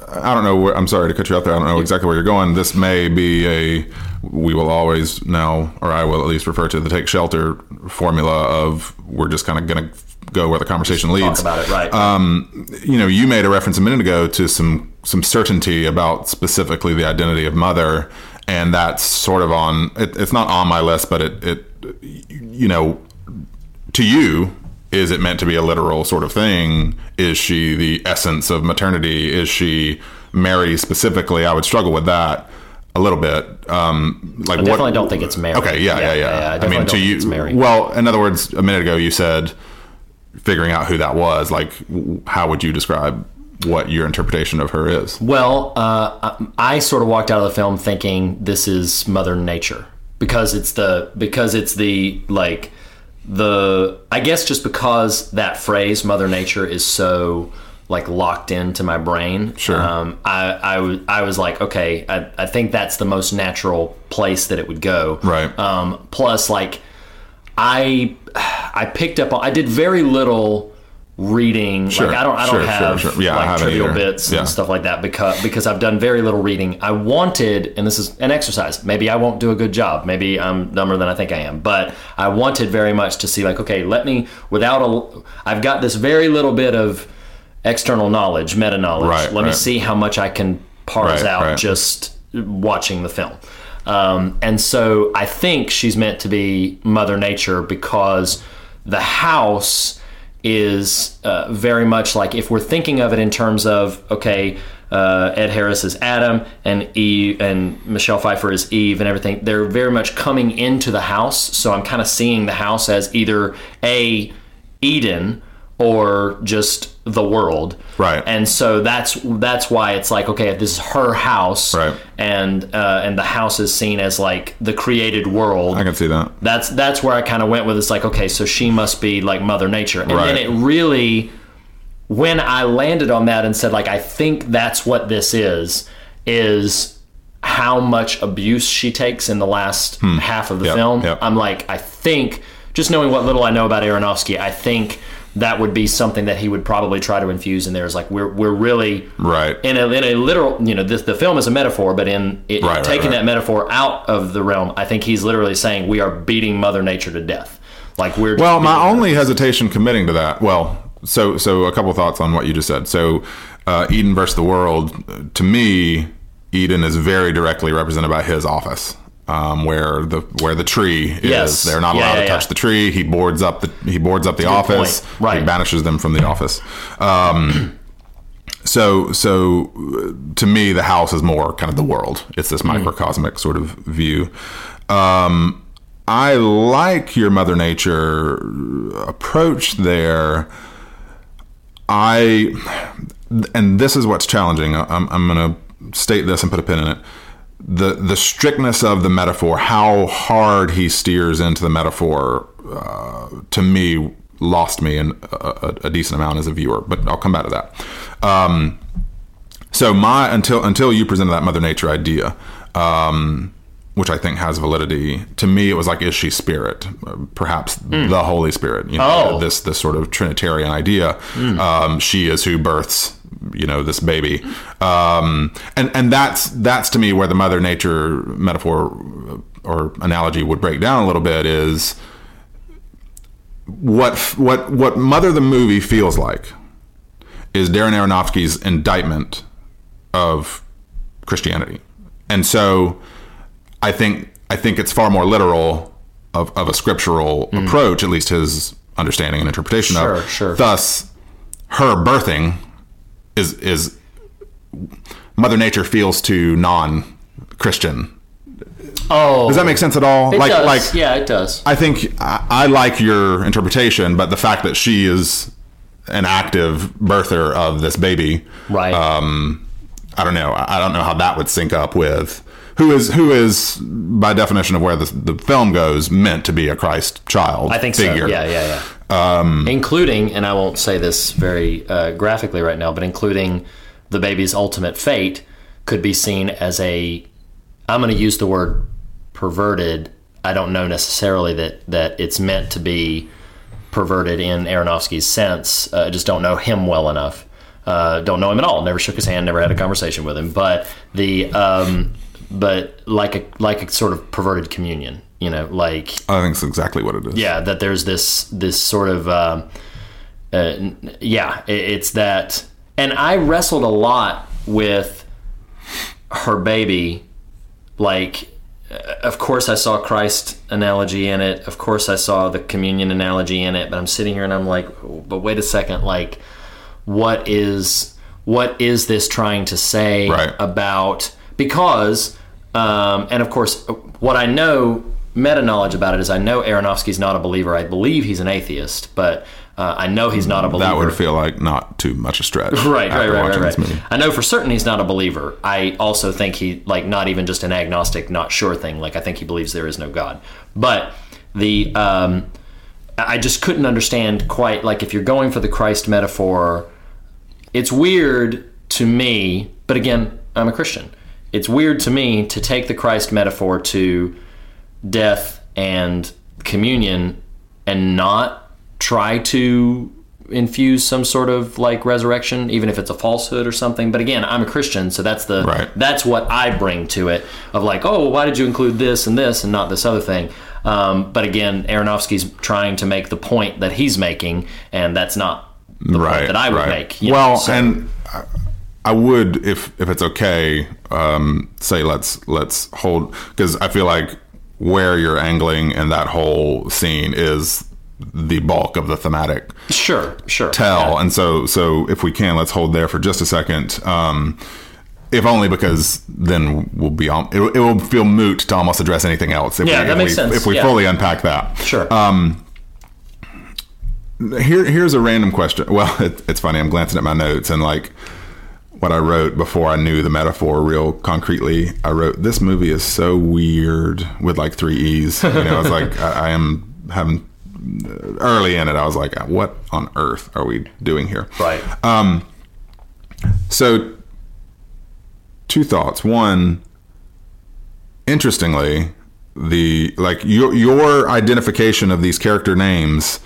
I don't know. Where, I'm sorry to cut you out there. I don't know exactly where you're going. This may be a. We will always now, or I will at least refer to the take shelter formula of we're just kind of going to go where the conversation talk leads. about it, right? Um, you know, you made a reference a minute ago to some some certainty about specifically the identity of mother, and that's sort of on. It, it's not on my list, but it, it, you know, to you, is it meant to be a literal sort of thing? Is she the essence of maternity? Is she Mary specifically? I would struggle with that a little bit. Um, like I definitely don't think it's Mary. Okay, yeah, yeah, yeah. I, I, definitely mean, don't to think you, it's Mary. well, in other words, a minute ago you said figuring out who that was. Like, how would you describe what your interpretation of her is? Well, uh, I I sort of walked out of the film thinking this is Mother Nature because it's the because it's the like the I guess just because that phrase Mother Nature is so like locked into my brain. Sure. Um, I I w- I was like, okay, I, I think that's the most natural place that it would go. Right. Um, plus, like I I picked up on I did very little reading Sure, like I don't I don't sure, have sure. Yeah, I like trivial either. bits Yeah. and stuff like that because because I've done very little reading. I wanted and this is an exercise. Maybe I won't do a good job. Maybe I'm dumber than I think I am. But I wanted very much to see like okay, let me without a I've got this very little bit of external knowledge, meta knowledge. Right, let me see how much I can parse Right, out right. just watching the film. Um, and so I think she's meant to be Mother Nature because the house is uh, very much like if we're thinking of it in terms of okay, uh, Ed Harris is Adam and Eve and Michelle Pfeiffer is Eve and everything. They're very much coming into the house, so I'm kind of seeing the house as either a Eden or just the world. Right. And so that's that's why it's like okay, if this is her house, Right. and uh, and the house is seen as like the created world. I can see that. That's that's where I kind of went with. It's like okay, so she must be like Mother Nature, and then it really, when I landed on that and said like I think that's what this is, is how much abuse she takes in the last half of the Hmm. Yep, film. yep. I'm like I think just knowing what little I know about Aronofsky, I think that would be something that he would probably try to infuse in there. Is like we're we're really Right. in a in a literal you know this, the film is a metaphor, but in it, Right, right, taking right. that metaphor out of the realm, I think he's literally saying we are beating Mother Nature to death. Like we're Well, my her. only hesitation committing to that. Well, so so a couple thoughts on what you just said. So, uh, Eden versus the world. To me, Eden is very directly represented by his office, um, where the where the tree is. Yes. They're not Yeah, allowed yeah, to touch yeah. the tree. He boards up the he boards up the office. point. Right. He banishes them from the office. Um, so so uh, to me, the house is more kind of the world. It's this microcosmic sort of view. Um, I like your Mother Nature approach there. I, and this is what's challenging. I'm, I'm going to state this and put a pin in it. The the strictness of the metaphor, how hard he steers into the metaphor, uh, to me lost me in a, a, decent amount as a viewer. But I'll come back to that. Um, so my until until you presented that Mother Nature idea, um, which I think has validity. To me, it was like, is she spirit? Perhaps the Holy Spirit. You know. Oh. This this sort of Trinitarian idea. Um, she is who births. You know this baby, um, and and that's that's to me where the Mother Nature metaphor uh, or analogy would break down a little bit is what what what Mother the movie feels like is Darren Aronofsky's indictment of Christianity. And so I think I think it's far more literal of, of a scriptural approach, at least his understanding and interpretation Mm. Sure, of. sure. Thus, her birthing is is Mother Nature feels to non Christian. oh, Does that make sense at all? It like does. like yeah, it does. I think I, I like your interpretation, but the fact that she is an active birther of this baby, right. um, I don't know. I I don't know how that would sync up with who is who is by definition of where the, the film goes meant to be a Christ child. I think figure. so. Yeah, yeah, yeah. Um, including, and I won't say this very uh, graphically right now, but including the baby's ultimate fate could be seen as a. I'm going to use the word perverted. I don't know necessarily that that it's meant to be perverted in Aronofsky's sense. Uh, I just don't know him well enough. Uh, don't know him at all. Never shook his hand. Never had a conversation with him. But the um, but like a like a sort of perverted communion. You know, like I think it's exactly what it is. yeah that there's this this sort of um, uh, yeah it, it's that and i wrestled a lot with her baby like uh, of course i saw christ analogy in it of course i saw the communion analogy in it but i'm sitting here and i'm like but wait a second like what is what is this trying to say Right. about because um, and of course what i know meta knowledge about it is i know aronofsky's not a believer i believe he's an atheist but uh, i know he's not a believer That would feel like not too much a stretch. right, right, right, right, right. I know for certain he's not a believer. I also think he like not even just an agnostic, not sure thing. Like I think he believes there is no God. But the um, I just couldn't understand quite like if you're going for the Christ metaphor, it's weird to me. But again, I'm a Christian. It's weird to me to take the Christ metaphor to death and communion and not try to infuse some sort of like resurrection even if it's a falsehood or something but again i'm a christian so that's the Right. that's what i bring to it of like oh well, why did you include this and this and not this other thing um, but again aronofsky's trying to make the point that he's making and that's not the right, point that i would right. make you know, well, so- and I- I would, if if it's okay, um, say let's let's hold because I feel like where you're angling in that whole scene is the bulk of the thematic sure sure tell, Yeah. and so so if we can, let's hold there for just a second. Um, if only because then we'll be on. It, it will feel moot to almost address anything else. If Yeah, we, that if makes we, sense. If we Yeah. fully unpack that, sure Uh, here here's a random question. Well, it, it's funny. I'm glancing at my notes and like what I wrote before I knew the metaphor real concretely. I wrote this movie is so weird with like three e's. You know, I was like, I, I am having early in it. I was like, what on earth are we doing here? Right. Um, so, two thoughts. One, interestingly, the like your your identification of these character names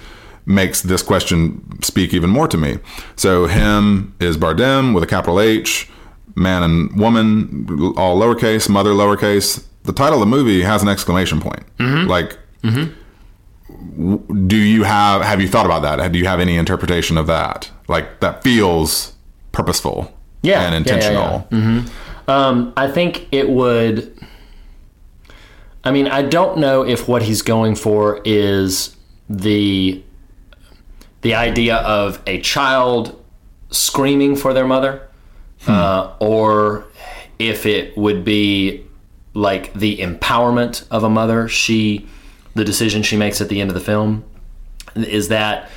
makes this question speak even more to me. So, him is Bardem with a capital H, man and woman all lowercase, mother lowercase. The title of the movie has an exclamation point. Mm-hmm. Like, mm-hmm. do you have have you thought about that? Do you have any interpretation of that? Like that feels purposeful, Yeah, and yeah, yeah, intentional. Mm-hmm. Um, I think it would. I mean, I don't know if what he's going for is the the idea of a child screaming for their mother, uh, or if it would be like the empowerment of a mother. She, the decision she makes at the end of the film, is that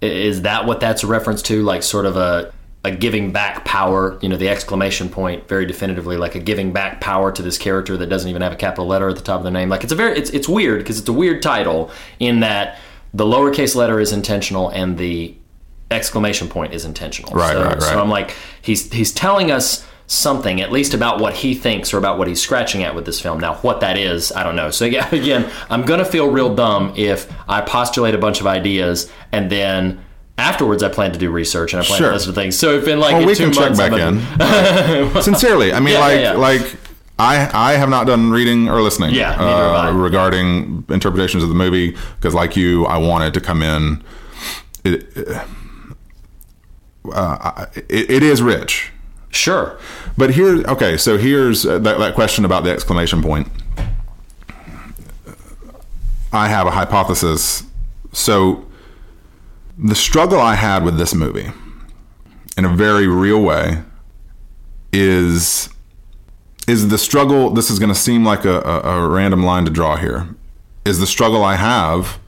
is that what that's a reference to? Like sort of a a giving back power, you know, the exclamation point very definitively, like a giving back power to this character that doesn't even have a capital letter at the top of their name. Like it's a very, it's it's weird because it's a weird title in that the lowercase letter is intentional and the exclamation point is intentional. Right, so, right, right. So I'm like, he's he's telling us something at least about what he thinks or about what he's scratching at with this film. Now, what that is, I don't know. So yeah, again, I'm gonna feel real dumb if I postulate a bunch of ideas and then. Afterwards, I plan to do research and I plan Sure. to listen to things. So if in like Well, in we two can check back in. Sincerely, I mean, Yeah, like, yeah, yeah. like I, I have not done reading or listening. Yeah, neither have I. uh, regarding interpretations of the movie because, like you, I wanted to come in. It, uh, it, it is rich, sure. but here, okay. So here's uh, that, that question about the exclamation point. I have a hypothesis. So the struggle I had with this movie, in a very real way, is is the struggle. This is going to seem like a, a, a random line to draw here. Is the struggle I have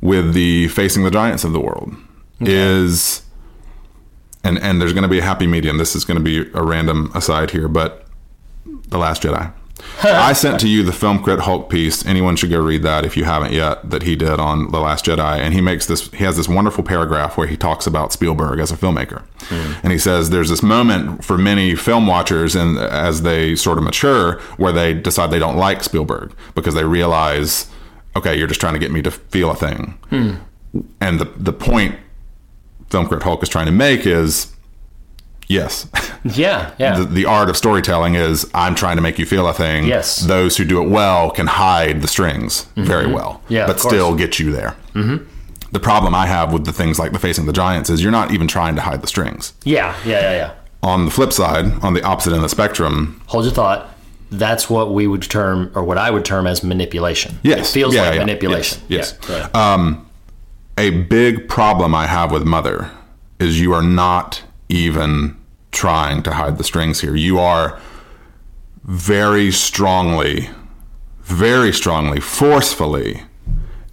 with the facing the giants of the world is and and there's going to be a happy medium. This is going to be a random aside here, but the Last Jedi. I sent to you the film crit Hulk piece. Anyone should go read that if you haven't yet. That he did on the Last Jedi, and he makes this. He has this wonderful paragraph where he talks about Spielberg as a filmmaker, hmm. and he says there's this moment for many film watchers, and as they sort of mature, where they decide they don't like Spielberg because they realize, okay, you're just trying to get me to feel a thing, hmm. and the the point film crit Hulk is trying to make is, yes. Yeah, yeah. the, the art of storytelling is I'm trying to make you feel a thing. Yes. Those who do it well can hide the strings very well, Yeah, but still get you there. Mm-hmm. The problem I have with the things like the facing the giants is you're not even trying to hide the strings. yeah, yeah, yeah, yeah. On the flip side, on the opposite end of the spectrum, Hold your thought. That's what we would term, or what I would term as manipulation. Yes. It feels Yeah, like yeah. manipulation. Yes, yes. Yeah, yeah. a big problem I have with Mother is you are not even trying to hide the strings here. You are very strongly, very strongly, forcefully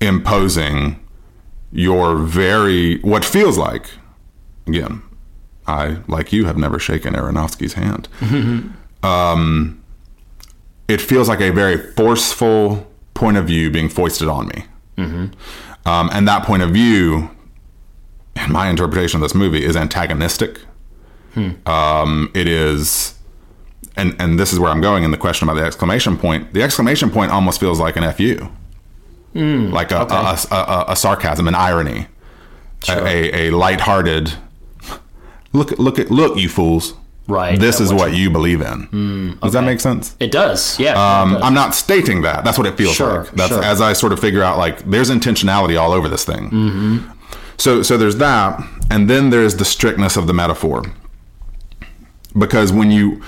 imposing your very, what feels like, again, I, like you, have never shaken Aronofsky's hand. um, it feels like a very forceful point of view being foisted on me. Um, and that point of view, in my interpretation of this movie, is antagonistic. Um, it is, and and this is where I'm going in the question about the exclamation point. The exclamation point almost feels like an fu, like a, a, a, a, a sarcasm, an irony, a, a, a lighthearted. Look! Look! At, look! You fools! Right. This is what you believe in. Does that make sense? It does. Yeah. Um, it does. I'm not stating that. That's what it feels Sure, like. That's sure. as I sort of figure out like there's intentionality all over this thing. Mm-hmm. So so there's that, and then there's the strictness of the metaphor. Because when you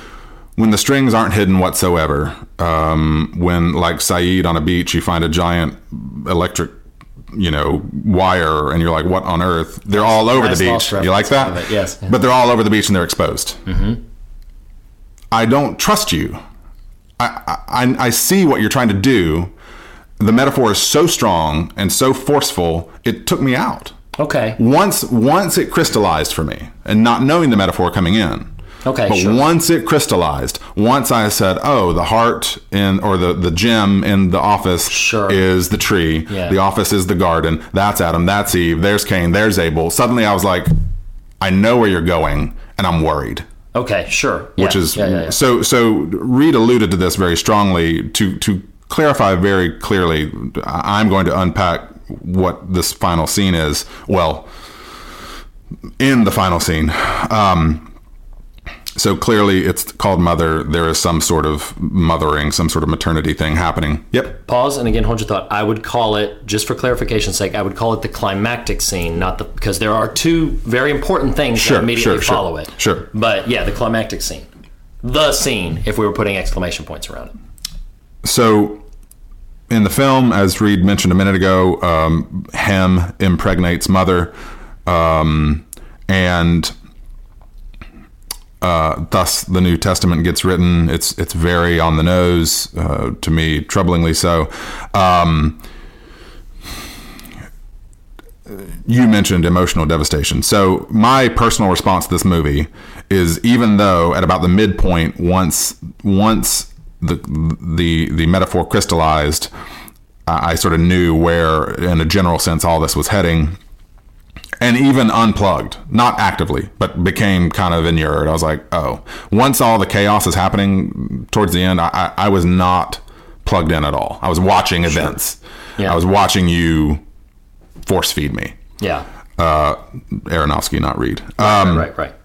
when the strings aren't hidden whatsoever, um, when like Saeed on a beach, you find a giant electric, you know, wire, and you're like, "What on earth?" They're all over nice the beach. You like that? It, yes. But they're all over the beach and they're exposed. Mm-hmm. I don't trust you. I, I, I see what you're trying to do. The metaphor is so strong and so forceful, it took me out. Okay. Once once it crystallized for me, and not knowing the metaphor coming in. Okay, But sure. once it crystallized, once I said, "Oh, the heart in or the the gem in the office Sure. is the tree. Yeah. The office is the garden. That's Adam. That's Eve. There's Cain. There's Abel." Suddenly, I was like, "I know where you're going, and I'm worried." Okay, sure. which Yeah, is yeah, yeah, so so reed alluded to this very strongly to to clarify very clearly i'm going to unpack what this final scene is well in the final scene um so clearly it's called mother there is some sort of mothering some sort of maternity thing happening yep Pause and again hold your thought. I would call it, just for clarification's sake, I would call it the climactic scene, not the because there are two very important things Sure, that immediately sure, sure, follow it. sure. But yeah, the climactic scene. The scene, if we were putting exclamation points around it. so in the film, as Reed mentioned a minute ago, um, him impregnates mother, um, and uh, thus the New Testament gets written. It's it's very on the nose uh, to me, troublingly so. Um, you mentioned emotional devastation. So my personal response to this movie is even though at about the midpoint, once once the the the metaphor crystallized, I, I sort of knew where, in a general sense, all this was heading. And even unplugged, not actively, but became kind of inured. I was like, oh, once all the chaos is happening towards the end, I, I, I was not plugged in at all. I was watching events. Yeah. I was watching you force feed me. Yeah. Uh, Aronofsky, not Reed. Um, right, right.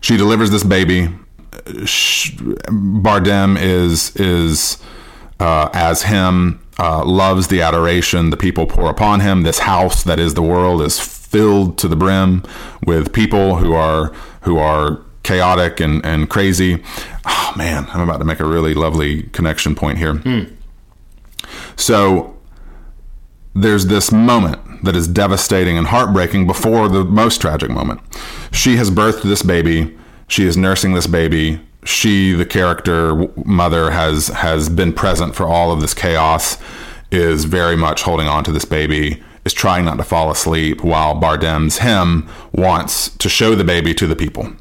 she delivers this baby. Bardem is is uh, as him uh, loves the adoration the people pour upon him. This house that is the world is filled to the brim with people who are who are chaotic and and crazy. Oh man, I'm about to make a really lovely connection point here. So there's this moment that is devastating and heartbreaking before the most tragic moment. She has birthed this baby. She is nursing this baby. She, the character mother, has has been present for all of this chaos. Is very much holding on to this baby. Is trying not to fall asleep while Bardem's him wants to show the baby to the people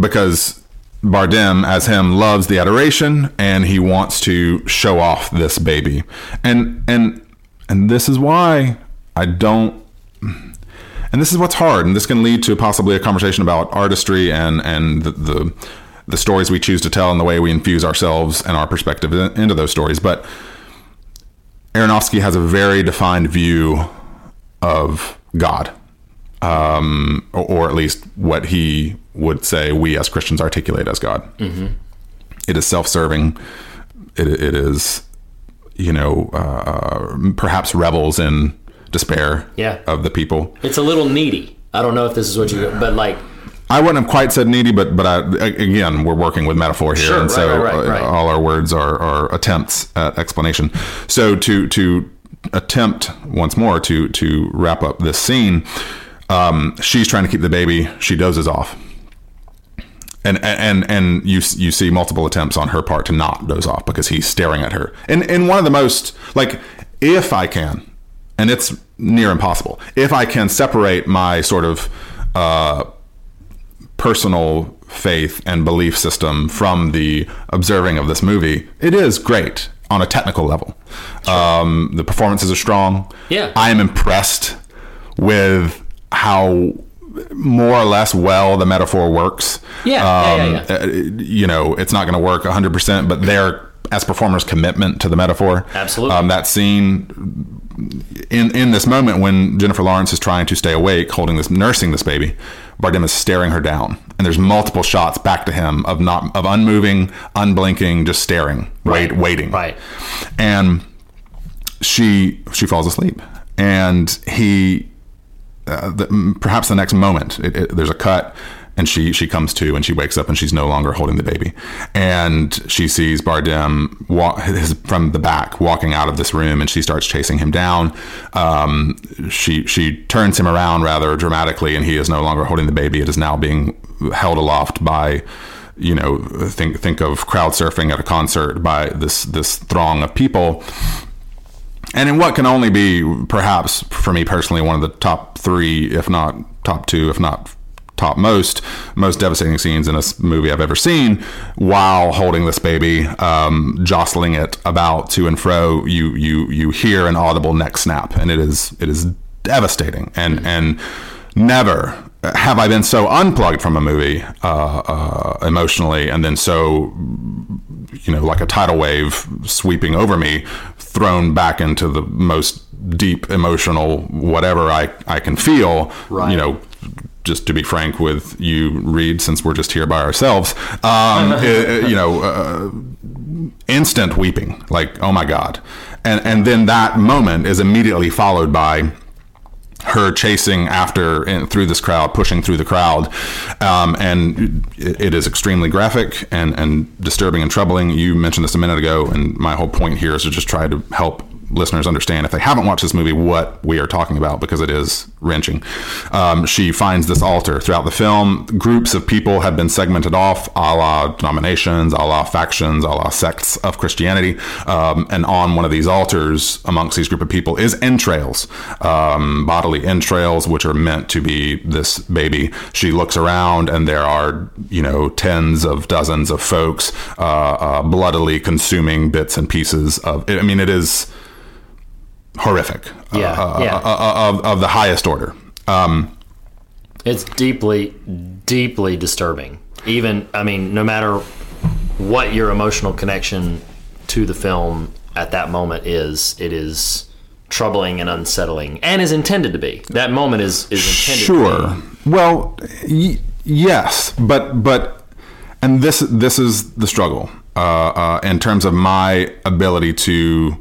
because Bardem, as him, loves the adoration and he wants to show off this baby. And and and this is why I don't and this is what's hard, and this can lead to possibly a conversation about artistry and and the the, the stories we choose to tell and the way we infuse ourselves and our perspective in- into those stories. But Aronofsky has a very defined view of God, um, or, at least what he would say we as Christians articulate as God. It is self-serving. It, it is, you know, uh, perhaps revels in despair Yeah. of the people. It's a little needy. I don't know if this is what you, but like, I wouldn't have quite said needy, but but I, again, we're working with metaphor here, Sure, and right, so right, right, uh, right. all our words are, are attempts at explanation. So to to attempt once more to to wrap up this scene, um, she's trying to keep the baby. She dozes off, and and and you you see multiple attempts on her part to not doze off because he's staring at her. And and one of the most like if I can, and it's near impossible. If I can separate my sort of uh, personal faith and belief system from the observing of this movie, it is great on a technical level. Um, the performances are strong. Yeah. I am impressed with how more or less well the metaphor works. Yeah, yeah, yeah, yeah. uh, you know, it's not going to work 100%, but their as performers commitment to the metaphor. Absolutely. Um, that scene in in this moment when Jennifer Lawrence is trying to stay awake, holding this, nursing this baby, Bardem is staring her down, and there's multiple shots back to him of not of unmoving, unblinking, just staring, wait, waiting, Right. and she she falls asleep, and he uh, the, perhaps the next moment it, it, there's a cut and she she comes to and she wakes up and she's no longer holding the baby. And she sees Bardem walk his, from the back walking out of this room and she starts chasing him down. Um, she she turns him around rather dramatically and he is no longer holding the baby. It is now being held aloft by you know think think of crowd surfing at a concert by this this throng of people. And in what can only be perhaps for me personally one of the top three, if not top two, if not top most most devastating scenes in a movie I've ever seen. While holding this baby, um, jostling it about to and fro, you you you hear an audible neck snap, and it is it is devastating. And and never have I been so unplugged from a movie uh, uh, emotionally, and then so you know, like a tidal wave sweeping over me, thrown back into the most deep emotional whatever I, I can feel. Right. You know, just to be frank with you, Reed, since we're just here by ourselves, um, eh, you know, uh, instant weeping, like, oh my God. And, and then that moment is immediately followed by her chasing after and through this crowd, pushing through the crowd, um, and it, it is extremely graphic and, and disturbing and troubling. You mentioned this a minute ago, and my whole point here is to just try to help listeners understand if they haven't watched this movie what we are talking about because it is wrenching. Um, she finds this altar throughout the film. Groups of people have been segmented off, a la denominations, a la factions, a la sects of Christianity, um, and on one of these altars amongst these group of people is entrails, um, bodily entrails, which are meant to be this baby. She looks around, and there are you know tens of dozens of folks uh, uh, bloodily consuming bits and pieces of. I mean, it is horrific. Yeah, uh, yeah. uh, uh, of, of the highest order. Um, It's deeply, deeply disturbing. Even, I mean, no matter what your emotional connection to the film at that moment is, it is troubling and unsettling, and is intended to be. That moment is is intended. Sure. To be. Sure. Well, y- yes, but but and this this is the struggle uh, uh, in terms of my ability to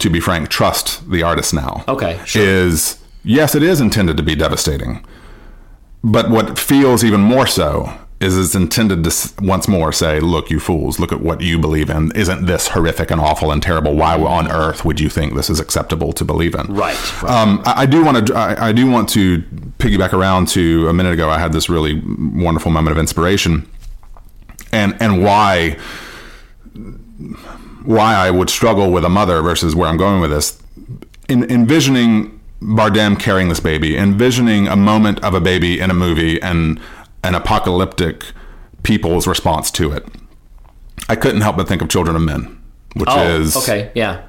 to be frank trust the artist now. Okay, sure. Is yes, it is intended to be devastating, but what feels even more so is it's intended to once more say, "Look, you fools! Look at what you believe in. Isn't this horrific and awful and terrible? Why on earth would you think this is acceptable to believe in?" Right, right. Um, I, I do want to. I, I do want to piggyback around to a minute ago. I had this really wonderful moment of inspiration, and and why why I would struggle with a mother versus where I'm going with this. In envisioning Bardem carrying this baby, envisioning a moment of a baby in a movie and an apocalyptic people's response to it. I couldn't help but think of Children of Men, which oh, is okay, yeah.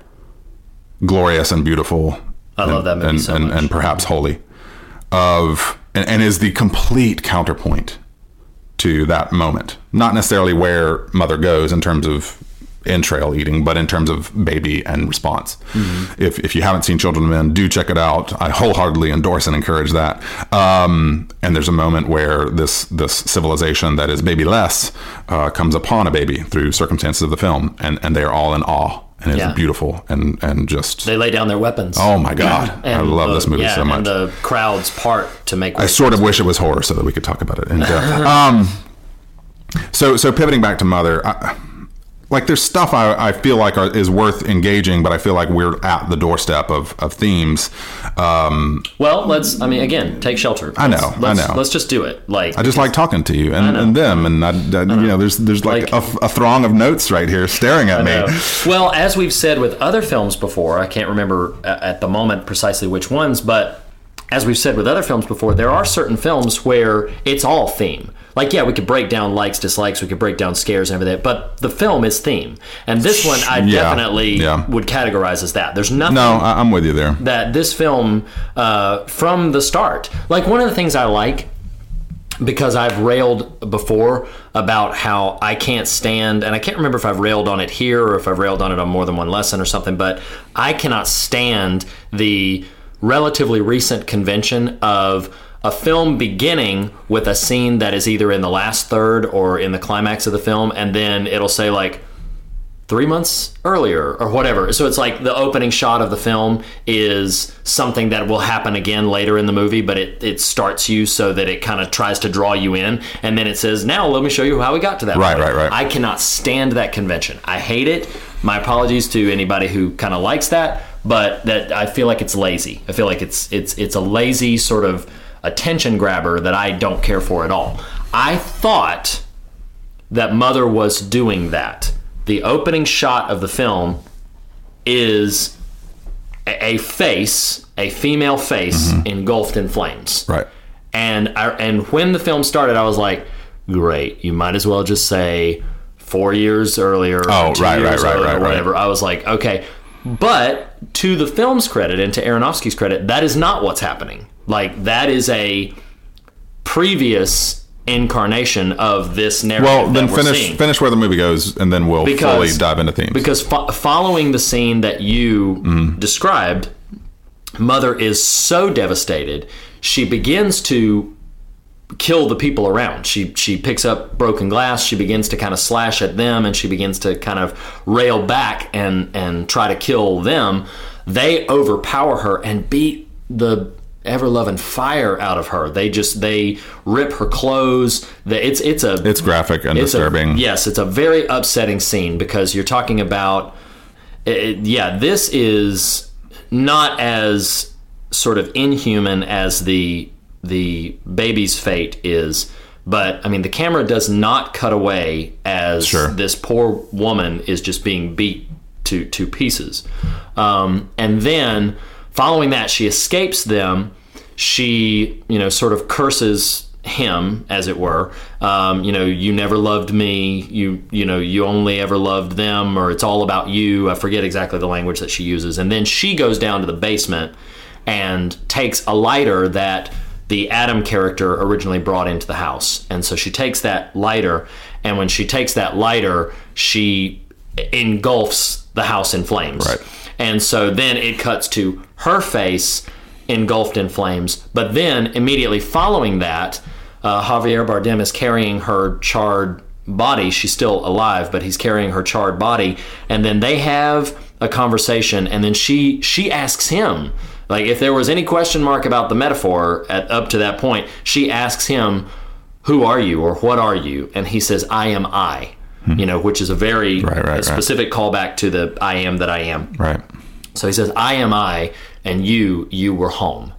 glorious and beautiful. I love that movie and, so and, much. and perhaps holy. Of and, and is the complete counterpoint to that moment. Not necessarily where mother goes in terms of entrail eating, but in terms of baby and response. Mm-hmm. If, if you haven't seen Children of Men, do check it out. I wholeheartedly endorse and encourage that. Um, and there's a moment where this this civilization that is babyless uh, comes upon a baby through circumstances of the film, and, and they are all in awe. And it's Yeah. beautiful and, and just They lay down their weapons. Oh my God. I And love the- this movie yeah, so much. And the crowd's part to make. I sort of wish it was horror so that we could talk about it in depth. um, so, so pivoting back to Mother, I, like there's stuff I, I feel like are, is worth engaging, but I feel like we're at the doorstep of, of themes. Um, Well, let's. I mean, again, take shelter. I know, Let's- I let's- know. Let's just do it. Like I just like talking to you and, know. and them, and I, I- you know, there's there's like, Like- a, a throng of notes right here staring at me. know. Well, as we've said with other films before, I can't remember at the moment precisely which ones, but as we've said with other films before, there are certain films where it's all theme. Like, yeah, we could break down likes, dislikes, we could break down scares and everything, but the film is theme. And this one, I Yeah, definitely yeah. would categorize as that. There's nothing No, I, I'm with you there. that this film uh, from the start like one of the things i like because i've railed before about how i can't stand and i can't remember if i've railed on it here or if i've railed on it on more than one lesson or something but i cannot stand the relatively recent convention of a film beginning with a scene that is either in the last third or in the climax of the film and then it'll say like three months earlier or whatever. So it's like the opening shot of the film is something that will happen again later in the movie, but it, it starts you so that it kind of tries to draw you in. And then it says, now let me show you how we got to that. Right, point." right, right. I cannot stand that convention. I hate it. My apologies to anybody who kind of likes that, but that I feel like it's lazy. I feel like it's it's it's a lazy sort of attention grabber that I don't care for at all. I thought that Mother was doing that. The opening shot of the film is a, face, a female face mm-hmm. engulfed in flames. Right. And I, and when the film started, I was like, great. You might as well just say four years earlier. Oh, right, years right, right, right. whatever. I was like, okay. But to the film's credit and to Aronofsky's credit, that is not what's happening. Like that is a previous incarnation of this narrative. Well, then finish seeing. finish where the movie goes, and then we'll fully dive into themes. Because fo- following the scene that you Mm-hmm. described, Mother is so devastated, she begins to kill the people around. She she picks up broken glass, she begins to kind of slash at them and she begins to kind of rail back and and try to kill them. They overpower her and beat the ever loving fire out of her. They just they rip her clothes. It's it's a it's graphic and it's a- disturbing. yes, it's a very upsetting scene because you're talking about, it, yeah, this is not as sort of inhuman as the the baby's fate is. But I mean, the camera does not cut away as Sure. this poor woman is just being beat to to pieces. Um, and then following that, she escapes them. She, you know, sort of curses him, as it were. Um, you know, you never loved me. You, you know, you only ever loved them, or it's all about you. I forget exactly the language that she uses. And then she goes down to the basement and takes a lighter that the Adam character originally brought into the house. And so she takes that lighter, and when she takes that lighter, she engulfs the house in flames. Right. And so then it cuts to her face engulfed in flames. But then immediately following that, uh, Javier Bardem is carrying her charred body. She's still alive, but he's carrying her charred body. And then they have a conversation, and then she she asks him, like, if there was any question mark about the metaphor at, up to that point, she asks him, "Who are you?" or "What are you?" And he says, "I am I." You know, which is a very Hmm. Right, right, right. specific callback to the "I am that I am." right. So he says, "I am I, and you, you were home."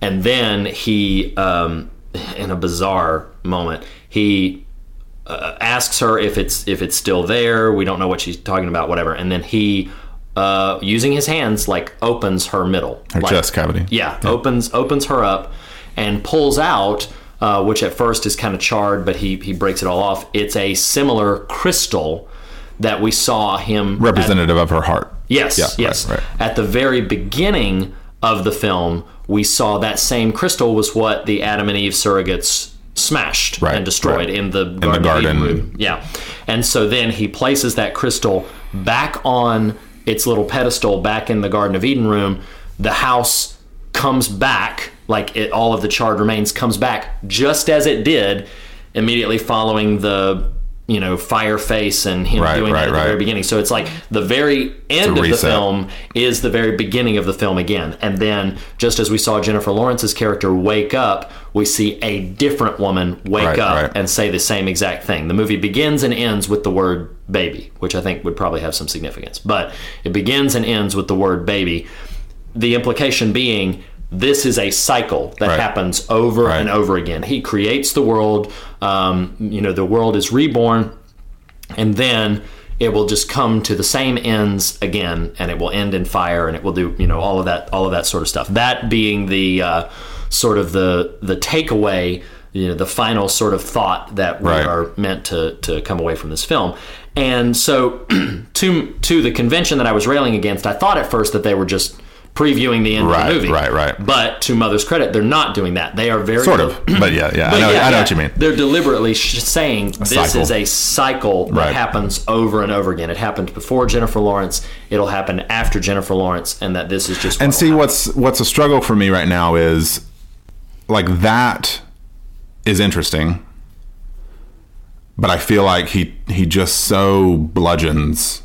And then he, um, in a bizarre moment, he uh, asks her if it's if it's still there. We don't know what she's talking about, whatever. And then he, uh, using his hands, like opens her middle, Her like, chest cavity. yeah, opens opens her up and pulls out, uh, which at first is kind of charred, but he he breaks it all off. It's a similar crystal that we saw him at- Representative of her heart. Yes, Yeah, yes. right, right. At the very beginning of the film, we saw that same crystal was what the Adam and Eve surrogates smashed Right, and destroyed in the Garden, garden. of Eden room. Yeah. And so then he places that crystal back on its little pedestal back in the Garden of Eden room. The house comes back, like it, all of the charred remains comes back just as it did immediately following the you know fire face and him Right, doing right, that at the very beginning. So it's like the very end of the film is the very beginning of the film again. And then, just as we saw Jennifer Lawrence's character wake up, we see a different woman wake Right, up right. and say the same exact thing. The movie begins and ends with the word baby, which I think would probably have some significance. But it begins and ends with the word baby. The implication being, this is a cycle that Right. happens over Right. and over again. He creates the world. Um, you know, the world is reborn and then it will just come to the same ends again and it will end in fire and it will do you know all of that all of that sort of stuff that being the uh, sort of the the takeaway you know the final sort of thought that we Right. are meant to to come away from this film and so to to the convention that I was railing against I thought at first that they were just previewing the end Right, of the movie right, right. but to mother's credit they're not doing that they are very Sort of. But yeah, yeah. I know, yeah, I know yeah, what you mean. They're deliberately sh- saying this cycle. is a cycle that Right. happens over and over again. It happened before Jennifer Lawrence. It'll happen after Jennifer Lawrence, and that this is just. And see happen. what's what's a struggle for me right now is like that is interesting. But I feel like he he just so bludgeons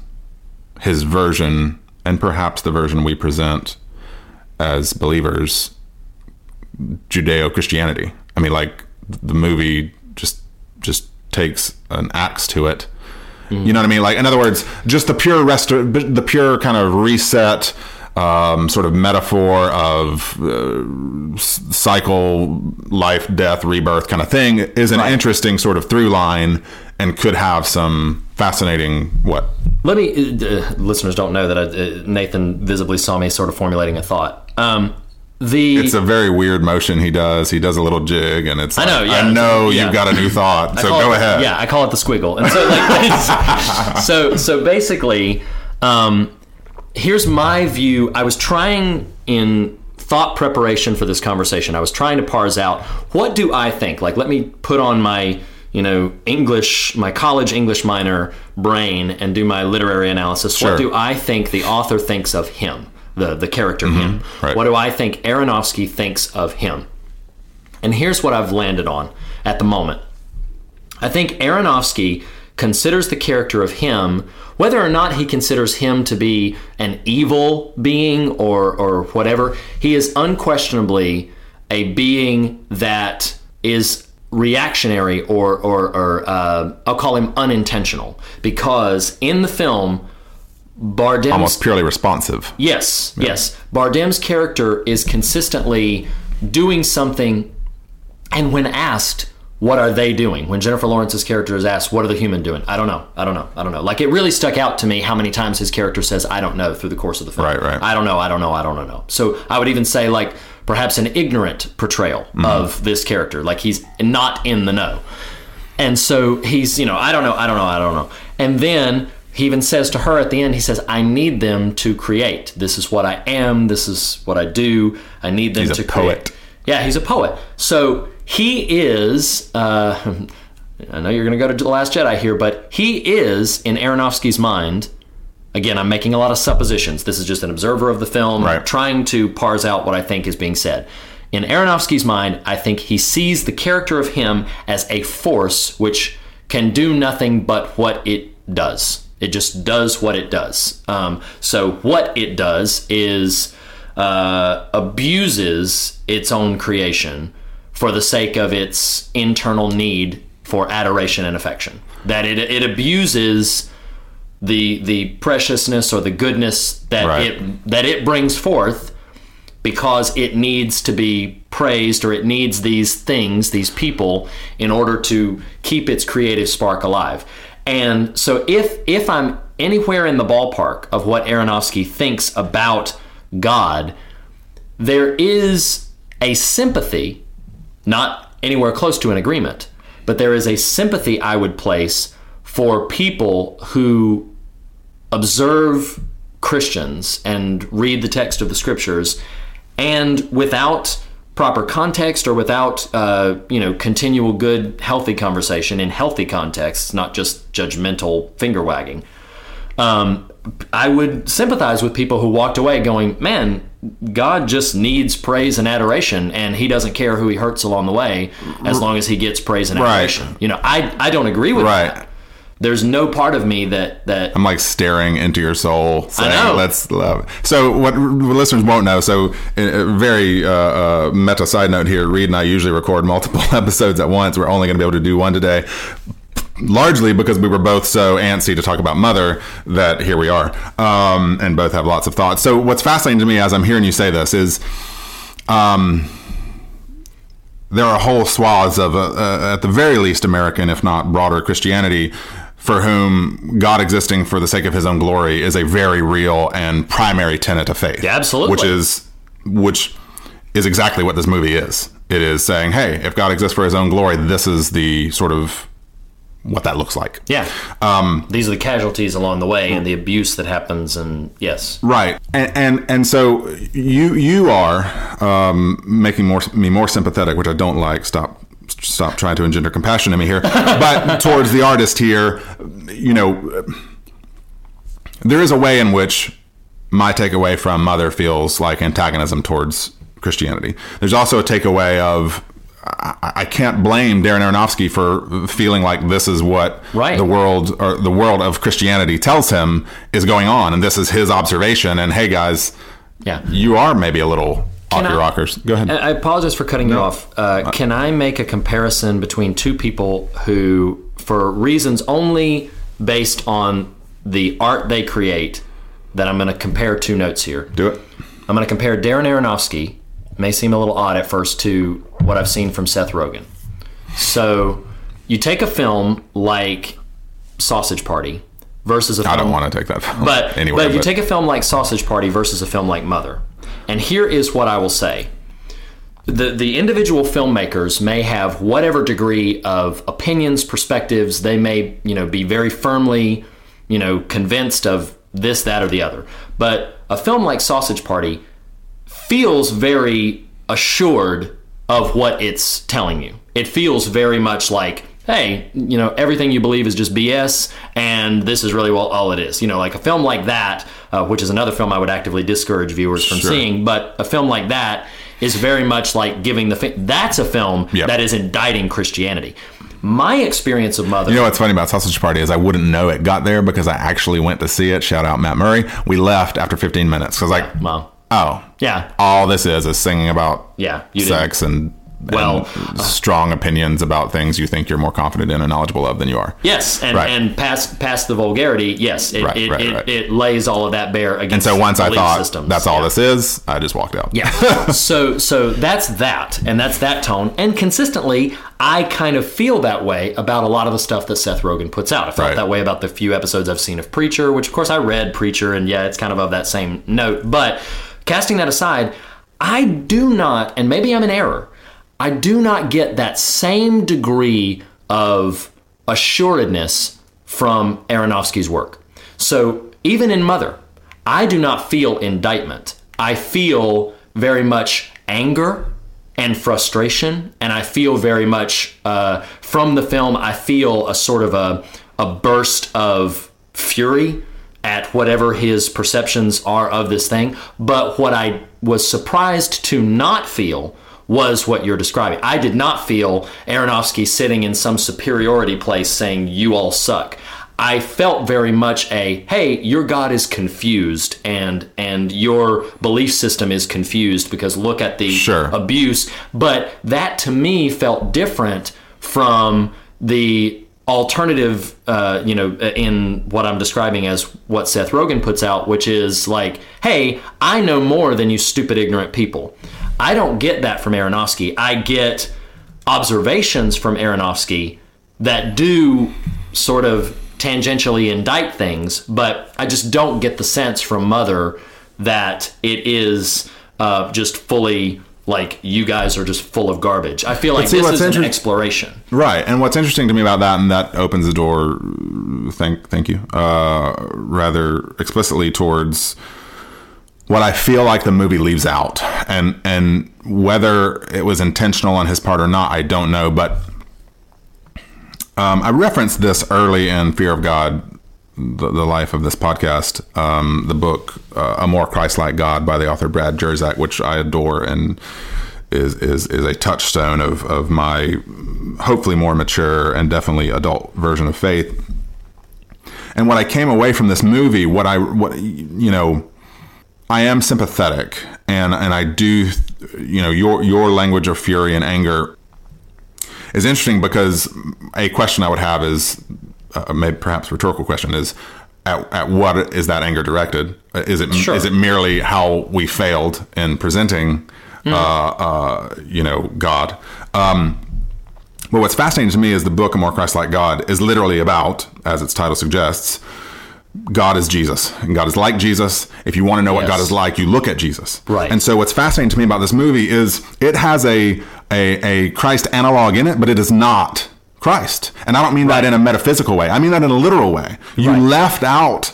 his version and perhaps the version we present as believers Judeo-Christianity. I mean like the movie just just takes an axe to it. You know what I mean? Like in other words, just the pure rest the pure kind of reset um, sort of metaphor of uh, cycle, life, death, rebirth kind of thing is an interesting sort of through line and could have some fascinating what Let me. Uh, listeners don't know that I, uh, Nathan visibly saw me sort of formulating a thought. Um, the it's a very weird motion he does. He does a little jig, and it's. I know, yeah. I know Yeah. you've got a new thought, so go it- ahead. Yeah, I call it the squiggle. And so, like, so so basically, um, here's my view. I was trying in thought preparation for this conversation. I was trying to parse out what do I think. Like, let me put on my you know English, my college English minor brain, and do my literary analysis. Sure. What do I think the author thinks of him? The, the character him. Mm-hmm. right. What do I think Aronofsky thinks of him? And here's what I've landed on at the moment. I think Aronofsky considers the character of him, whether or not he considers him to be an evil being or, or whatever, he is unquestionably a being that is reactionary or, or, or uh, I'll call him unintentional. Because in the film, Bardem's almost purely responsive. Yes, yes. Bardem's character is consistently doing something, and when asked, what are they doing? When Jennifer Lawrence's character is asked, what are the human doing? I don't know. I don't know. I don't know. Like, it really stuck out to me how many times his character says, I don't know, through the course of the film. Right, right. I don't know, I don't know, I don't know. So I would even say, like, perhaps an ignorant portrayal of this character. Like, he's not in the know. And so he's, you know, I don't know, I don't know, I don't know. And then he even says to her at the end, he says, I need them to create. This is what I am. This is what I do. I need them He's a to create. poet. Yeah, he's a poet. So he is, uh, I know you're going to go to The Last Jedi here, but he is, in Aronofsky's mind, again, I'm making a lot of suppositions. This is just an observer of the film, Right. trying to parse out what I think is being said. In Aronofsky's mind, I think he sees the character of him as a force which can do nothing but what it does. It just does what it does. Um, so, what it does is uh, abuses its own creation for the sake of its internal need for adoration and affection. That it, it abuses the the preciousness or the goodness that Right. it that it brings forth because it needs to be praised or it needs these things, these people, in order to keep its creative spark alive. And so if if I'm anywhere in the ballpark of what Aronofsky thinks about God, there is a sympathy, not anywhere close to an agreement, but there is a sympathy I would place for people who observe Christians and read the text of the scriptures, and without proper context or without uh, you know continual good healthy conversation in healthy contexts, not just judgmental finger wagging. Um, I would sympathize with people who walked away going, "Man, God just needs praise and adoration, and He doesn't care who He hurts along the way, as long as He gets praise and Right. adoration." You know, I I don't agree with Right. that. There's no part of me that that I'm like staring into your soul, saying, know. "Let's love." So, what listeners won't know. So, a very uh, uh, meta side note here: Reed and I usually record multiple episodes at once. We're only going to be able to do one today, largely because we were both so antsy to talk about Mother that here we are, um, and both have lots of thoughts. So, what's fascinating to me as I'm hearing you say this is. Um, there are whole swaths of, uh, uh, at the very least, American, if not broader Christianity, for whom God existing for the sake of His own glory is a very real and primary tenet of faith. Yeah, absolutely. Which is, which is exactly what this movie is. It is saying, hey, if God exists for His own glory, this is the sort of what that looks like. yeah. Um, These are the casualties along the way and the abuse that happens, and yes, Right, and and, and so you you are um, making more me more sympathetic, which I don't like. Stop stop trying to engender compassion in me here, but towards the artist here, you know, there is a way in which my takeaway from Mother feels like antagonism towards Christianity. There's also a takeaway of. I I can't blame Darren Aronofsky for feeling like this is what Right. the world or the world of Christianity tells him is going on, and this is his observation. And hey, guys, yeah. you are maybe a little off your I- rockers. Go ahead. I apologize for cutting you off. Uh, can I make a comparison between two people who, for reasons only based on the art they create, that I'm going to compare two notes here. Do it. I'm going to compare Darren Aronofsky. May seem a little odd at first to what I've seen from Seth Rogen. So, you take a film like Sausage Party versus a film I don't want to take that. Film but anyway, but you take a film like Sausage Party versus a film like Mother, and here is what I will say: the the individual filmmakers may have whatever degree of opinions, perspectives. They may you know be very firmly you know convinced of this, that, or the other. But a film like Sausage Party feels very assured of what it's telling you. It feels very much like, hey, you know, everything you believe is just BS, and this is really well all it is. You know, like a film like that, uh, which is another film I would actively discourage viewers from Sure. seeing, but a film like that is very much like giving the. Fi- that's a film Yep. that is indicting Christianity. My experience of Mother. You know what's funny about Sausage Party is I wouldn't know it got there because I actually went to see it. Shout out Matt Murray. We left after 15 minutes because like, well, oh, yeah, all this is is singing about yeah, you didn't- sex and, Well, strong opinions about things you think you're more confident in and knowledgeable of than you are. Yes, and, Right. and past past the vulgarity, yes, it, Right, it, right, it, it lays all of that bare against. And so once I thought systems. that's all Yeah. this is, I just walked out. Yeah. so so that's that, and that's that tone. And consistently, I kind of feel that way about a lot of the stuff that Seth Rogen puts out. I felt that way about the few episodes I've seen of Preacher, which of course I read Preacher, and yeah, it's kind of of that same note. But casting that aside, I do not, and maybe I'm in error. I do not get that same degree of assuredness from Aronofsky's work. So even in Mother, I do not feel indictment. I feel very much anger and frustration, and I feel very much uh, from the film. I feel a sort of a a burst of fury at whatever his perceptions are of this thing. But what I was surprised to not feel was what you're describing. I did not feel Aronofsky sitting in some superiority place saying, You all suck. I felt very much a hey, your God is confused and and your belief system is confused because look at the Sure. abuse. But that to me felt different from the alternative, uh, you know, in what I'm describing as what Seth Rogen puts out, which is like, hey, I know more than you stupid, ignorant people. I don't get that from Aronofsky. I get observations from Aronofsky that do sort of tangentially indict things, but I just don't get the sense from Mother that it is uh, just fully like you guys are just full of garbage. I feel like see, this is an exploration. Right, and what's interesting to me about that, and that opens the door, thank, thank you, uh, rather explicitly towards what I feel like the movie leaves out, and and whether it was intentional on his part or not, I don't know. But um, I referenced this early in Fear of God, the, the life of this podcast, um, the book uh, A More Christ-like God by the author Brad Jersak, which I adore and is is, is a touchstone of of my hopefully more mature and definitely adult version of faith. And what I came away from this movie, what I what you know. I am sympathetic, and and I do, you know, your your language of fury and anger is interesting because a question I would have is, uh, maybe perhaps rhetorical question is, at, at what is that anger directed? Is it is Sure. it merely how we failed in presenting, uh, uh, you know, God? Um, but what's fascinating to me is the book, A More Christ-like God, is literally about, as its title suggests, God is Jesus. And God is like Jesus. If you want to know what God is like, you look at Jesus. Right. And so what's fascinating to me about this movie is it has a a, a Christ analog in it, but it is not Christ. And I don't mean that in a metaphysical way. I mean that in a literal way. You Right. left out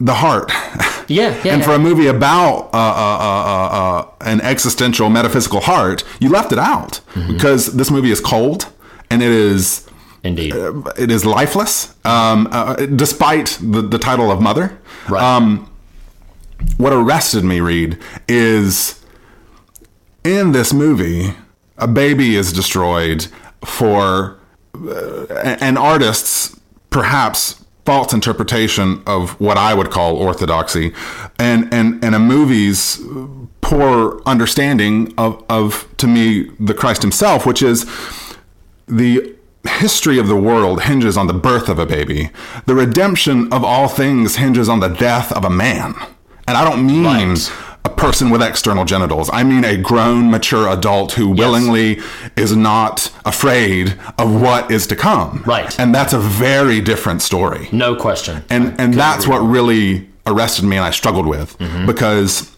the heart. Yeah, yeah. and for a movie about uh, uh, uh, uh, an existential metaphysical heart, you left it out Mm-hmm. because this movie is cold and it is Indeed. it is lifeless, um, uh, despite the, the title of Mother. Right. Um, what arrested me, Reed, is in this movie, a baby is destroyed for uh, an artist's perhaps false interpretation of what I would call orthodoxy, and and and a movie's poor understanding of of to me the Christ Himself, which is the history of the world hinges on the birth of a baby, the redemption of all things hinges on the death of a man. And I don't mean Right. a person with external genitals. I mean a grown, mature adult who willingly is not afraid of what is to come. Right. And that's a very different story. No question. And and that's what really arrested me and I struggled with because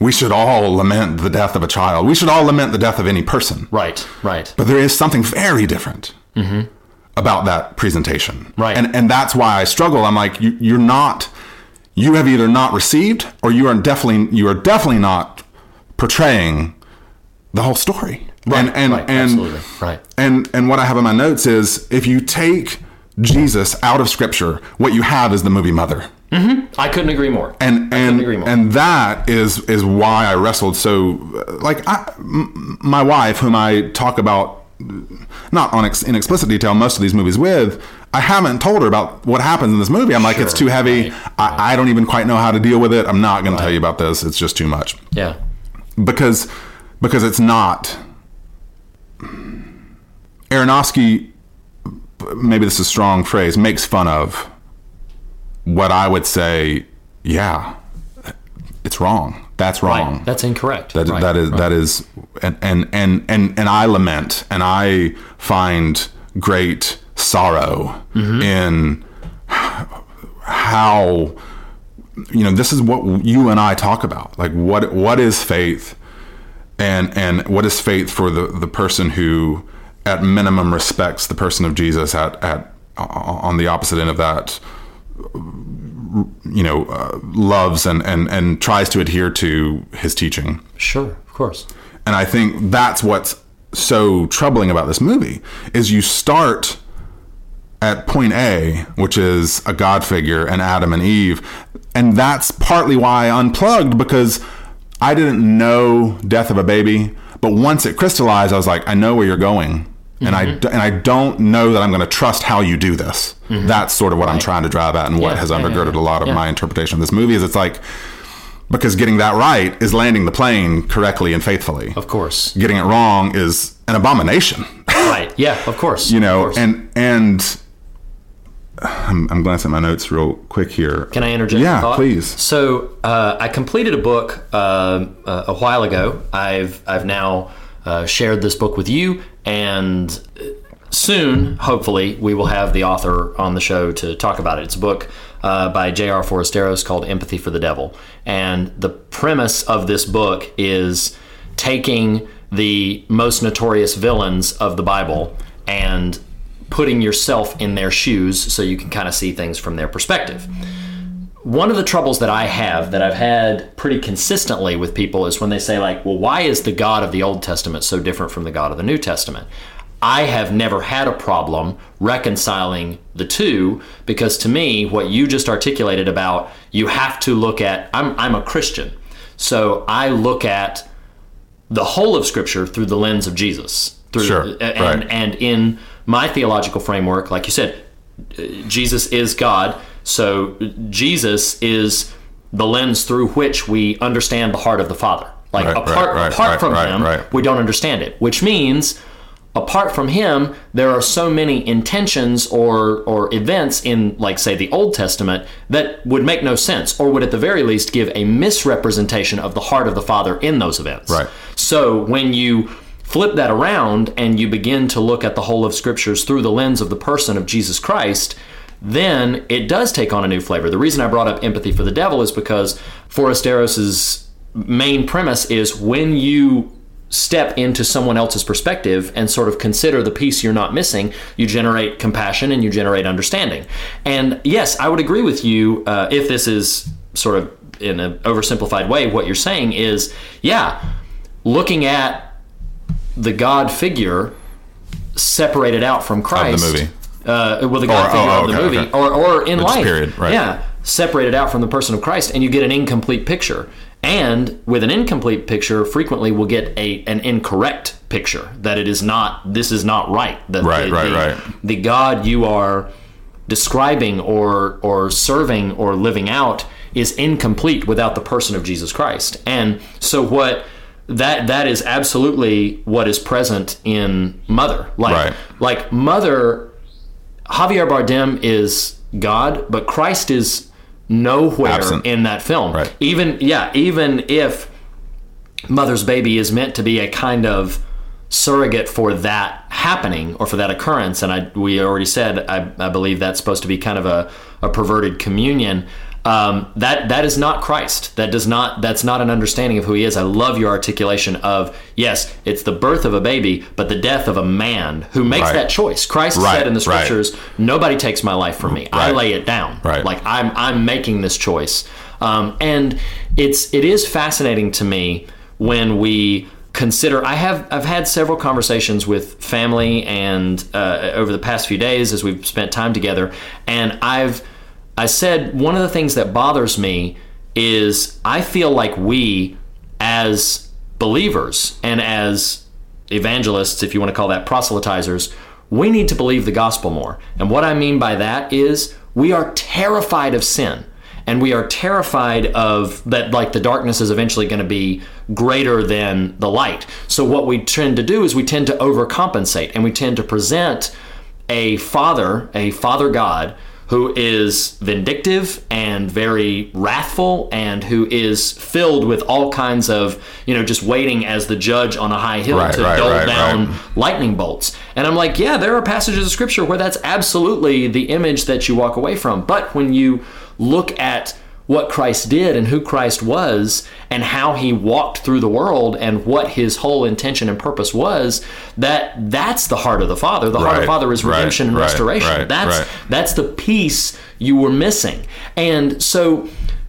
we should all lament the death of a child. We should all lament the death of any person. right, right. But there is something very different mm-hmm. about that presentation. Right. And and that's why I struggle. I'm like, you, you're not you have either not received or you are definitely you are definitely not portraying the whole story. Right, and and right, and absolutely, right. and and what I have in my notes is if you take Jesus out of scripture, what you have is the movie Mother. Mm-hmm. I couldn't agree more. And and agree more. and that is is why I wrestled so like I, m- my wife whom I talk about not on ex, in explicit detail most of these movies with I haven't told her about what happens in this movie. I'm like it's too heavy. right, I, I don't even quite know how to deal with it. I'm not going to tell you about this. It's just too much yeah. because because it's not Aronofsky maybe this is a strong phrase makes fun of what I would say yeah it's wrong that's wrong Right. That's incorrect. that, right. that is that is and, and and and and I lament and I find great sorrow Mm-hmm. in how you know this is what you and I talk about like what what is faith and and what is faith for the the person who at minimum respects the person of Jesus at at on the opposite end of that you know uh, loves and and and tries to adhere to his teaching Sure, of course. and I think that's what's so troubling about this movie is you start at point A, which is a God figure and Adam and Eve, and that's partly why I unplugged because I didn't know Death of a Baby, but once it crystallized, I was like, I know where you're going. And I Mm-hmm. and I don't know that I'm going to trust how you do this. That's sort of what I'm trying to drive at, and what Yeah, has undergirded yeah. a lot of my interpretation of this movie. Is it's like because getting that right is landing the plane correctly and faithfully. Of course. Getting it wrong is an abomination. right. Yeah, of course. you know, course. and and I'm, I'm glancing at my notes real quick here. Can I interject? Yeah, please. So uh, I completed a book uh, uh, a while ago. I've I've now uh, shared this book with you, and soon, hopefully, we will have the author on the show to talk about it. It's a book uh, by J.R. Forasteros called "Empathy for the Devil," and the premise of this book is taking the most notorious villains of the Bible and putting yourself in their shoes so you can kind of see things from their perspective one of the troubles that I have that I've had pretty consistently with people is when they say like, "Well, why is the God of the Old Testament so different from the God of the New Testament?" I have never had a problem reconciling the two because to me, what you just articulated about you have to look at I'm I'm a Christian. So I look at the whole of scripture through the lens of Jesus. Through, Sure, and, right. and in my theological framework, like you said, Jesus is God. So Jesus is the lens through which we understand the heart of the Father. Like Right, apart right, apart from right, him, right. we don't understand it. Which means apart from him, there are so many intentions or or events in like say the Old Testament that would make no sense or would at the very least give a misrepresentation of the heart of the Father in those events. Right. So when you flip that around and you begin to look at the whole of scriptures through the lens of the person of Jesus Christ, then it does take on a new flavor. The reason I brought up empathy for the devil is because Forasteros's main premise is when you step into someone else's perspective and sort of consider the piece you're not missing, you generate compassion and you generate understanding. And yes, I would agree with you uh, if this is sort of in an oversimplified way. What you're saying is, yeah, looking at the God figure separated out from Christ. Of the movie. Uh, well, the God Or- figure oh, of the movie, okay. or, or in life. period, right. Yeah, separated out from the person of Christ, and you get an incomplete picture. And with an incomplete picture, frequently we'll get a an incorrect picture that it is not. This is not right. That Right, the, right, the, right. The God you are describing or or serving or living out is incomplete without the person of Jesus Christ. And so what that that is absolutely what is present in Mother. Like Right. like Mother Javier Bardem is God, but Christ is nowhere Absent. in that film. Right. Even yeah, even if Mother's Baby is meant to be a kind of surrogate for that happening or for that occurrence, and I we already said I, I believe that's supposed to be kind of a, a perverted communion. Um, that that is not Christ. That does not. That's not an understanding of who He is. I love your articulation of yes, it's the birth of a baby, but the death of a man who makes Right. that choice. Christ Right, said in the right. scriptures, "Nobody takes my life from me. I lay it down. Right. Like I'm I'm making this choice, um, and it's it is fascinating to me when we consider. I have I've had several conversations with family and uh, over the past few days as we've spent time together, and I've I said one of the things that bothers me is I feel like we as believers and as evangelists, if you want to call that proselytizers, we need to believe the gospel more. And what I mean by that is we are terrified of sin. And we are terrified of that, like the darkness is eventually going to be greater than the light. So, what we tend to do is we tend to overcompensate and we tend to present a father, a father God, who is vindictive and very wrathful and who is filled with all kinds of, you know, just waiting as the judge on a high hill Right, to right, dole right, down lightning bolts. And I'm like, yeah, there are passages of scripture where that's absolutely the image that you walk away from. But when you look at what Christ did and who Christ was and how he walked through the world and what his whole intention and purpose was that that's the heart of the father. The heart of the father is right, redemption and right, restoration. right, that's right. that's the piece you were missing. And so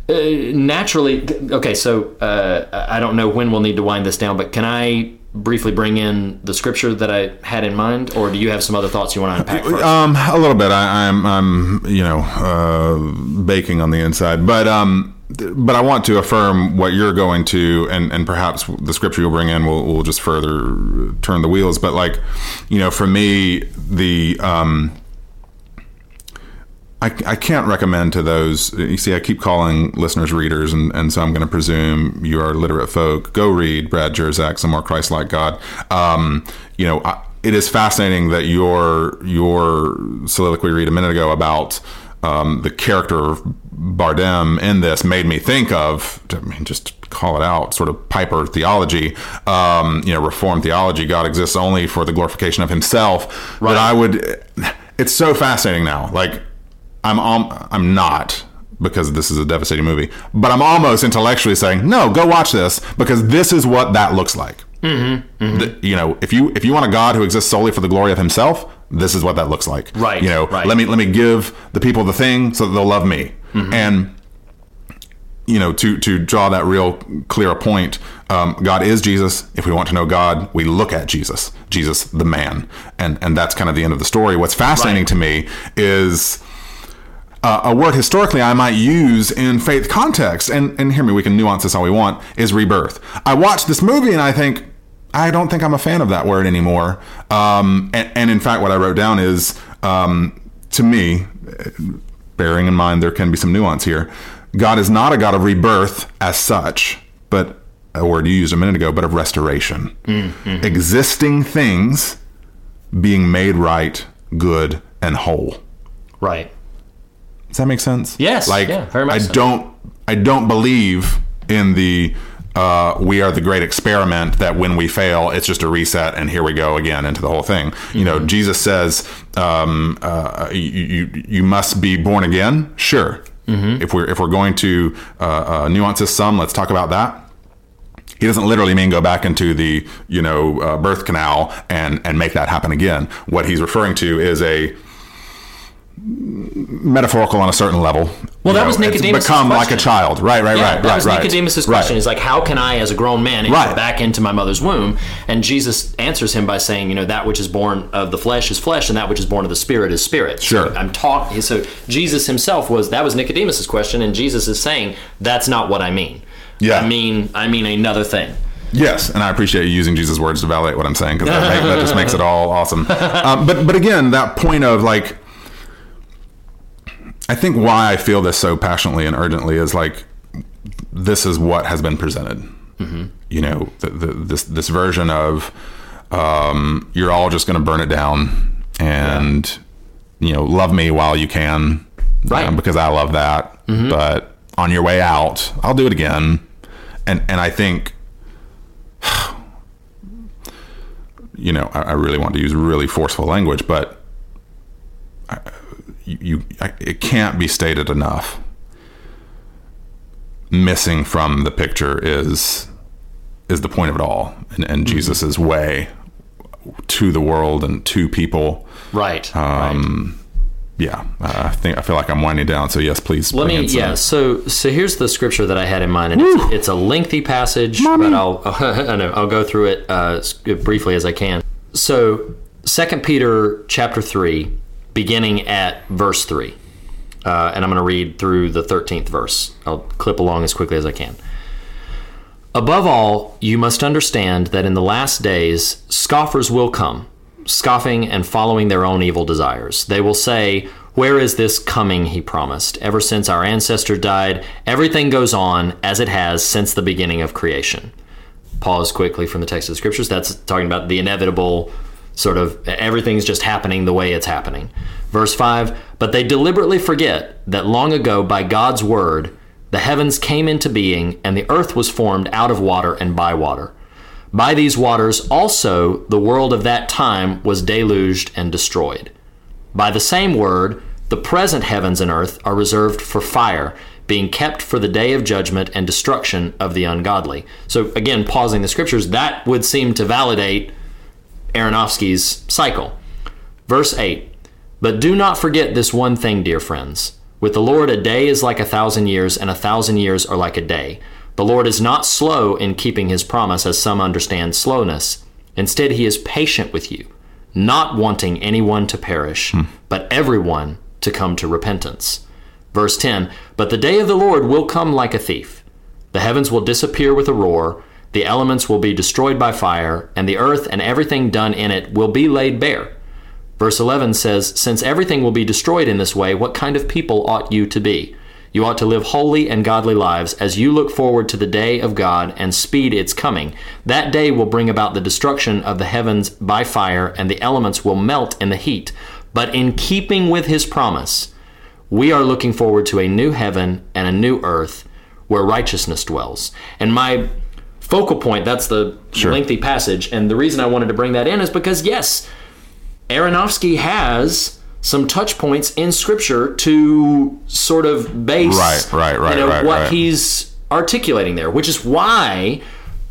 uh, naturally okay so uh, i don't know when we'll need to wind this down but can i briefly bring in the scripture that i had in mind or do you have some other thoughts you want to unpack first? Um, a little bit. I, I'm, I'm, you know, uh, baking on the inside, but um, but I want to affirm what you're going to, and and perhaps the scripture you'll bring in will will just further turn the wheels. But like, you know, for me, the um. I, I can't recommend to those. You see, I keep calling listeners readers, and, and so I'm going to presume you are literate folk. Go read Brad Jersak's Some More Christ-Like God." Um, you know, I, it is fascinating that your your soliloquy read a minute ago about um, the character of Bardem in this made me think of. I mean, just call it out, sort of Piper theology. Um, you know, Reformed theology. God exists only for the glorification of Himself. But I would. It's so fascinating now. Like I'm um, I'm not because this is a devastating movie, but I'm almost intellectually saying no. Go watch this because this is what that looks like. Mm-hmm, The- you know, if you if you want a God who exists solely for the glory of Himself, this is what that looks like. Right, You know, right. let me let me give the people the thing so that they'll love me. And you know, to to draw that real clear point, um, God is Jesus. If we want to know God, we look at Jesus, Jesus the man, and and that's kind of the end of the story. What's fascinating Right. to me is uh, a word historically I might use in faith context, and and hear me, we can nuance this all we want. Is rebirth. I watch this movie and I think I don't think I'm a fan of that word anymore. Um, and, and in fact, what I wrote down is um, to me, bearing in mind there can be some nuance here. God is not a God of rebirth as such, but a word you used a minute ago, but of restoration. Existing things being made right, good, and whole. right Does that make sense? Yes, Like yeah, very much I so. don't I don't believe in the uh, we are the great experiment that when we fail, it's just a reset and here we go again into the whole thing. You know, Mm-hmm. Jesus says um, uh, you, you you must be born again. Sure. Mm-hmm. If we're if we're going to uh, uh, nuance this some, let's talk about that. He doesn't literally mean go back into the you know uh, birth canal and and make that happen again. What he's referring to is a metaphorical on a certain level. Well, that was it's Nicodemus' Become like a child, right? Right? Yeah, right? that right? was right. Nicodemus's Right. question. Is like, how can I, as a grown man, enter Right. back into my mother's womb? And Jesus answers him by saying, you know, that which is born of the flesh is flesh, and that which is born of the spirit is spirit. Sure. So I'm talking. So Jesus himself was that was Nicodemus's question, and Jesus is saying that's not what I mean. Yeah. I mean, I mean another thing. Yes, and I appreciate you using Jesus' words to validate what I'm saying because that, that just makes it all awesome. Um, but but again, that point of like, I think why I feel this so passionately and urgently is like, this is what has been presented, you know, the, the, this this version of um, you're all just going to burn it down and you know love me while you can, Right. um, because I love that. But on your way out, I'll do it again, and and I think. You know, I, I really want to use really forceful language, but I, you, it can't be stated enough missing from the picture is is the point of it all and, and jesus's way to the world and to people Right. um yeah i think i feel like i'm winding down so yes please Let me, yeah. So, so here's the scripture that I had in mind, and it's, it's a lengthy passage, but I'll, I know, I'll go through it uh, as briefly as I can. So, Second Peter chapter three, beginning at verse three, uh, and I'm going to read through the 13th verse. I'll clip along as quickly as I can. Above all, you must understand that in the last days, scoffers will come, scoffing and following their own evil desires. They will say, Where is this coming he promised? Ever since our ancestor died, everything goes on as it has since the beginning of creation. Pause quickly from the text of the scriptures. That's talking about the inevitable sort of everything's just happening the way it's happening. Verse 5 But they deliberately forget that long ago, by God's word, the heavens came into being, and the earth was formed out of water and by water. By these waters also the world of that time was deluged and destroyed. By the same word, the present heavens and earth are reserved for fire, being kept for the day of judgment and destruction of the ungodly. So, again, pausing the scriptures, that would seem to validate Aronofsky's cycle. Verse 8 But do not forget this one thing, dear friends. With the Lord, a day is like a thousand years, and a thousand years are like a day. The Lord is not slow in keeping his promise, as some understand slowness. Instead, he is patient with you, not wanting anyone to perish, hmm. but everyone to come to repentance. Verse 10 But the day of the Lord will come like a thief. The heavens will disappear with a roar, the elements will be destroyed by fire, and the earth and everything done in it will be laid bare. Verse 11 says, Since everything will be destroyed in this way, what kind of people ought you to be? You ought to live holy and godly lives as you look forward to the day of God and speed its coming. That day will bring about the destruction of the heavens by fire, and the elements will melt in the heat. But in keeping with his promise, we are looking forward to a new heaven and a new earth where righteousness dwells. And my focal point, that's the Sure. lengthy passage. And the reason I wanted to bring that in is because, yes, Aronofsky has some touch points in scripture to sort of base Right, right, right, you know, right, what right. he's articulating there, which is why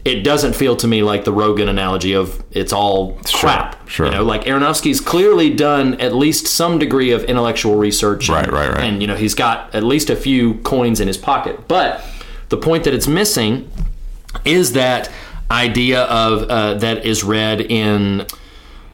it doesn't feel to me like the Rogen analogy of it's all crap. sure. You know, like Aronofsky's clearly done at least some degree of intellectual research. and- Right, right, right. And, you know, he's got at least a few coins in his pocket. But the point that it's missing is that idea of uh, that is read in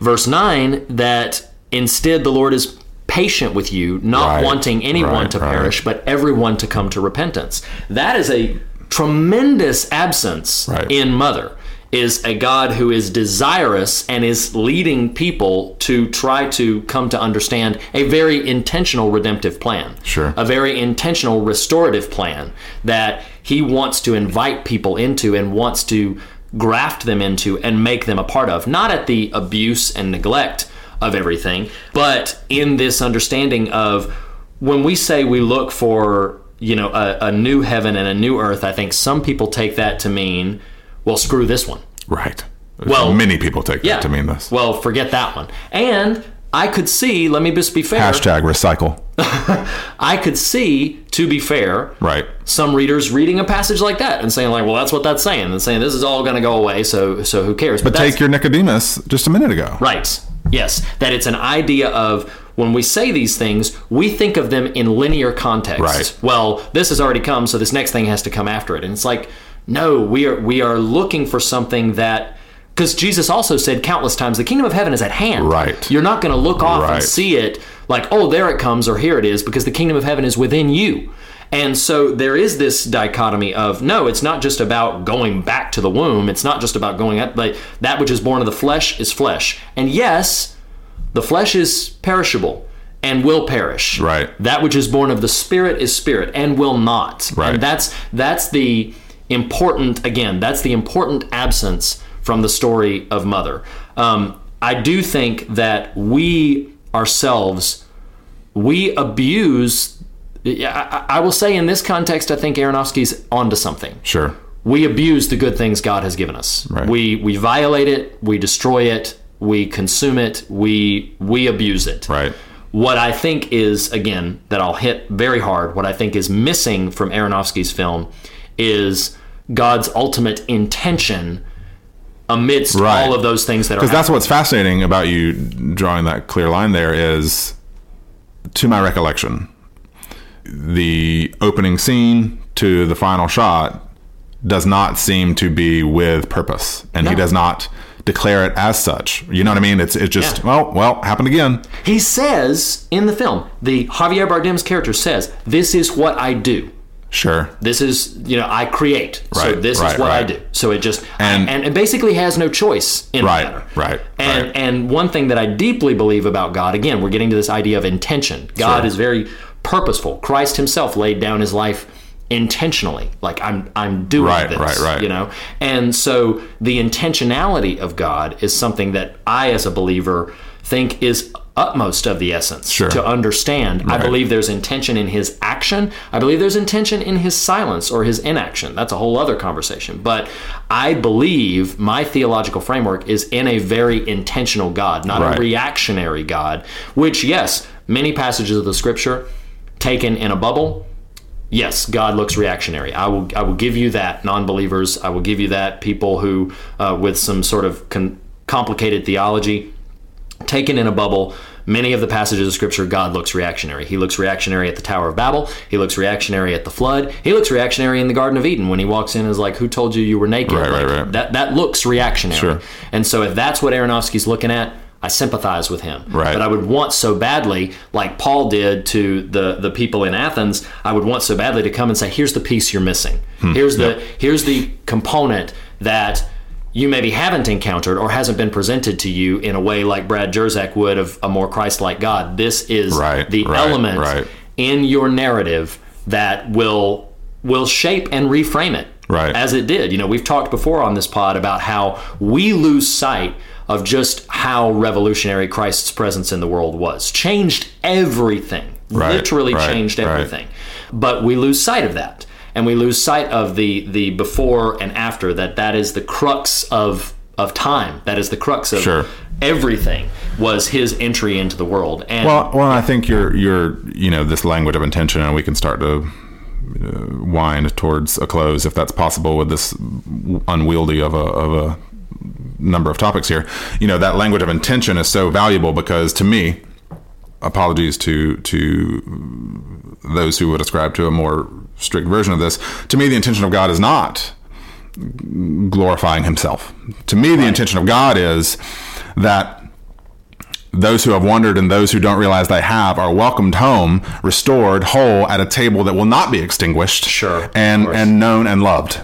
verse 9 that instead the Lord is patient with you, not Right, wanting anyone right, to right. perish, but everyone to come to repentance. That is a tremendous absence in Mother. Is a God who is desirous and is leading people to try to come to understand a very intentional redemptive plan. Sure. A very intentional restorative plan that he wants to invite people into and wants to graft them into and make them a part of, not at the abuse and neglect of everything, but in this understanding of when we say we look for, you know, a, a new heaven and a new earth, I think some people take that to mean, well, screw this one. right Well, many people take Yeah. that to mean this Well, forget that one. And I could see, let me just be fair. hashtag recycle I could see, to be fair, right some readers reading a passage like that and saying like, well, that's what that's saying, and saying this is all going to go away, so so who cares? but that's, take your nicodemus just a minute ago right. Yes, that it's an idea of when we say these things, we think of them in linear context. Right. Well, this has already come, so this next thing has to come after it, and it's like, no, we are we are looking for something that. Because Jesus also said countless times, the kingdom of heaven is at hand. Right. You're not going to look off Right. and see it like, oh, there it comes or here it is, because the kingdom of heaven is within you. And so there is this dichotomy of no, it's not just about going back to the womb. It's not just about going up. Like that which is born of the flesh is flesh. And yes, the flesh is perishable and will perish. Right. That which is born of the spirit is spirit and will not. Right. And that's that's the important. Again, that's the important absence from the story of Mother. Um, I do think that we ourselves we abuse. I, will say in this context, I think Aronofsky's onto something Sure. we abuse the good things God has given us. Right. We we violate it, we destroy it, we consume it, we we abuse it. Right. What I think is again that I'll hit very hard. What I think is missing from Aronofsky's film is God's ultimate intention amidst Right. all of those things that are Because that's what's fascinating about you drawing that clear line there is, to my recollection, the opening scene to the final shot does not seem to be with purpose, and he does not declare it as such. You know what I mean? It's it just Yeah. well, well, happened again. He says in the film, the Javier Bardem's character says, "This is what I do." Sure. this is you know I create, so this right, is what I do. So it just And- and, and it basically has no choice in Right, the matter. right, And right. and one thing that I deeply believe about God, again, we're getting to this idea of intention. God Sure. is very purposeful. Christ Himself laid down His life intentionally, like I'm I'm doing Right, this, right, right. you know. And so the intentionality of God is something that I, as a believer, think is utmost of the essence Sure. to understand. I believe there's intention in his action. I believe there's intention in his silence or his inaction. That's a whole other conversation. But I believe my theological framework is in a very intentional God, not Right. a reactionary God, which, yes, many passages of the scripture taken in a bubble. Yes, God looks reactionary. I will. I will give you that. Non-believers. I will give you that. People who, uh, with some sort of con- complicated theology, taken in a bubble. Many of the passages of Scripture, God looks reactionary. He looks reactionary at the Tower of Babel. He looks reactionary at the flood. He looks reactionary in the Garden of Eden when he walks in and is like, "Who told you you were naked?" Right, right, Like, right. That that looks reactionary. Sure. And so, if that's what Aronofsky's looking at, I sympathize with him. Right. But I would want so badly, like Paul did to the the people in Athens, I would want so badly to come and say, "Here's the piece you're missing. Hmm. Here's the here's the component that." You maybe haven't encountered or hasn't been presented to you in a way like Brad Jersak would of a more Christ-like God. This is Right, the right, element right. in your narrative that will will shape and reframe it Right. as it did. You know, we've talked before on this pod about how we lose sight of just how revolutionary Christ's presence in the world was. Changed everything. Right, Literally right, changed right. everything. But we lose sight of that. And we lose sight of the the before and after that that is the crux of of time. That is the crux of Sure. everything was his entry into the world. And Well, well, I think you're you're you know this language of intention, and we can start to uh, wind towards a close if that's possible with this unwieldy of a of a number of topics here. You know that language of intention is so valuable because to me, apologies to to those who would ascribe to a more strict version of this. To me, the intention of God is not glorifying Himself. To me, the intention of God is that those who have wandered and those who don't realize they have are welcomed home, restored, whole at a table that will not be extinguished, Sure, and and known and loved.